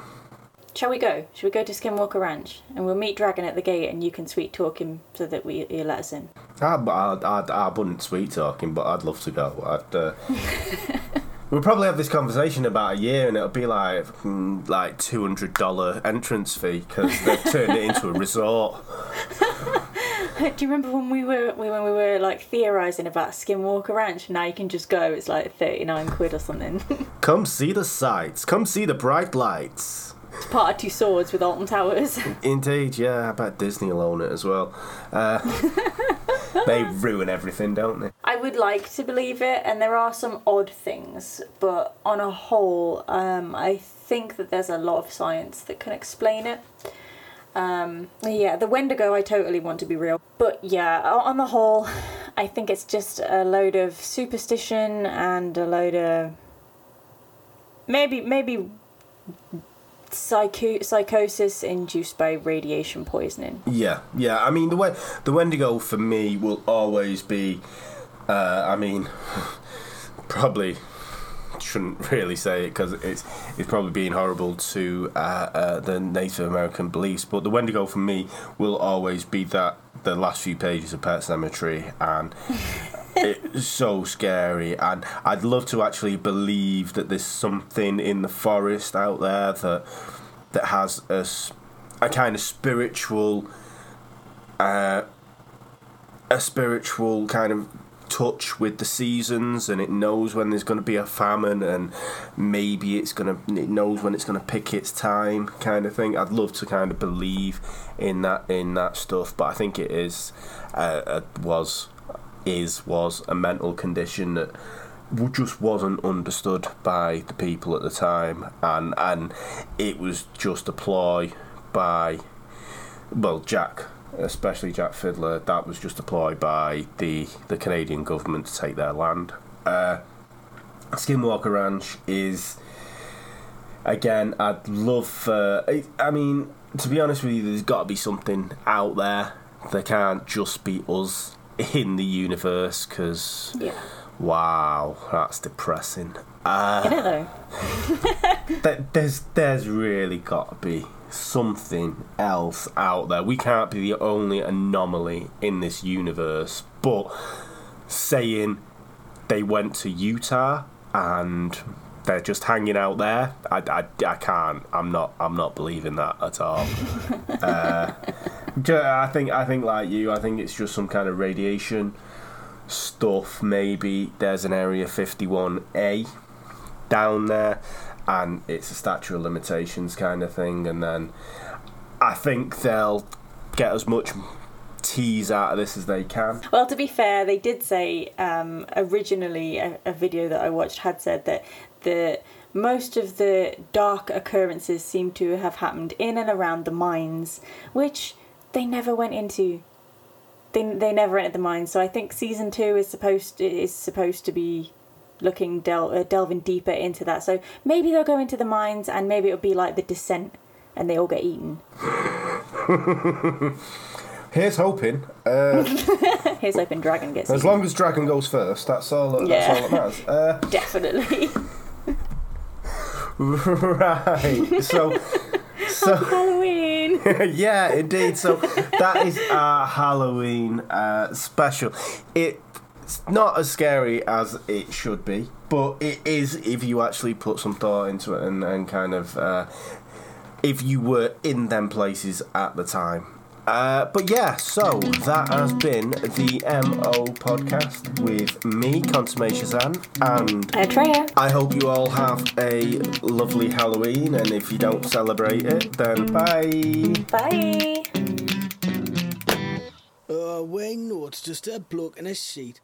Shall we go? Shall we go to Skinwalker Ranch and we'll meet Dragon at the gate and you can sweet talk him so that we he let us in. I, I, I, I wouldn't sweet talking, but I'd love to go. I'd. Uh, we'll probably have this conversation about a year, and it'll be like mm, like two hundred dollar entrance fee because they've turned it into a resort. Do you remember when we were when we were like theorizing about Skinwalker Ranch? Now you can just go. It's like thirty nine quid or something. Come see the sights. Come see the bright lights. It's part of two swords with Alton Towers. Indeed, yeah. I bet Disney will own it as well. Uh, they ruin everything, don't they? I would like to believe it, and there are some odd things, but on a whole, um, I think that there's a lot of science that can explain it. Um, yeah, the Wendigo, I totally want to be real, but yeah, on the whole, I think it's just a load of superstition and a load of maybe maybe psycho- psychosis induced by radiation poisoning. Yeah, yeah. I mean, the way the Wendigo for me will always be. Uh, I mean, probably shouldn't really say it because it's it's probably being horrible to uh, uh, the Native American beliefs. But the Wendigo for me will always be that the last few pages of Pet Sematary and. it's so scary and I'd love to actually believe that there's something in the forest out there that that has a, a kind of spiritual uh, a spiritual kind of touch with the seasons and it knows when there's going to be a famine and maybe it's going to it knows when it's going to pick its time kind of thing. I'd love to kind of believe in that in that stuff but i think it is uh, was is was a mental condition that just wasn't understood by the people at the time. And and it was just a ploy by well Jack especially Jack Fiddler that was just a ploy by the the Canadian government to take their land uh, Skinwalker Ranch is again, I'd love for. I mean, to be honest with you, there's got to be something out there. There can't just be us in the universe because. Yeah. Wow, that's depressing. Isn't it though? There's there's really got to be something else out there. We can't be the only anomaly in this universe. But saying they went to Utah and they're just hanging out there, I, I, I can't. I'm not. I'm not believing that at all. uh, I think I think like you. I think it's just some kind of radiation stuff. Maybe there's an area 51A down there and it's a statute of limitations kind of thing and then I think they'll get as much tease out of this as they can. Well, to be fair, they did say um, originally a, a video that I watched had said that the most of the dark occurrences seem to have happened in and around the mines, which they never went into. They, they never entered the mines, so I think season two is supposed is supposed to be looking del- uh, delving deeper into that. So maybe they'll go into the mines, and maybe it'll be like the descent, and they all get eaten. Here's hoping. Uh, Here's hoping dragon gets as eaten. long as Dragon goes first, that's all. That's Yeah. all that matters. Uh, Definitely. right. So. So Halloween. yeah, indeed. So that is our Halloween uh, special. It's not as scary as it should be, but it is if you actually put some thought into it and, and kind of uh, if you were in them places at the time. Uh, but yeah, so that has been the MO podcast with me, Consummate Shazam, and Atreya. I hope you all have a lovely Halloween, and if you don't celebrate it, then bye. Bye. Uh, well, no, just a bloke in a sheet.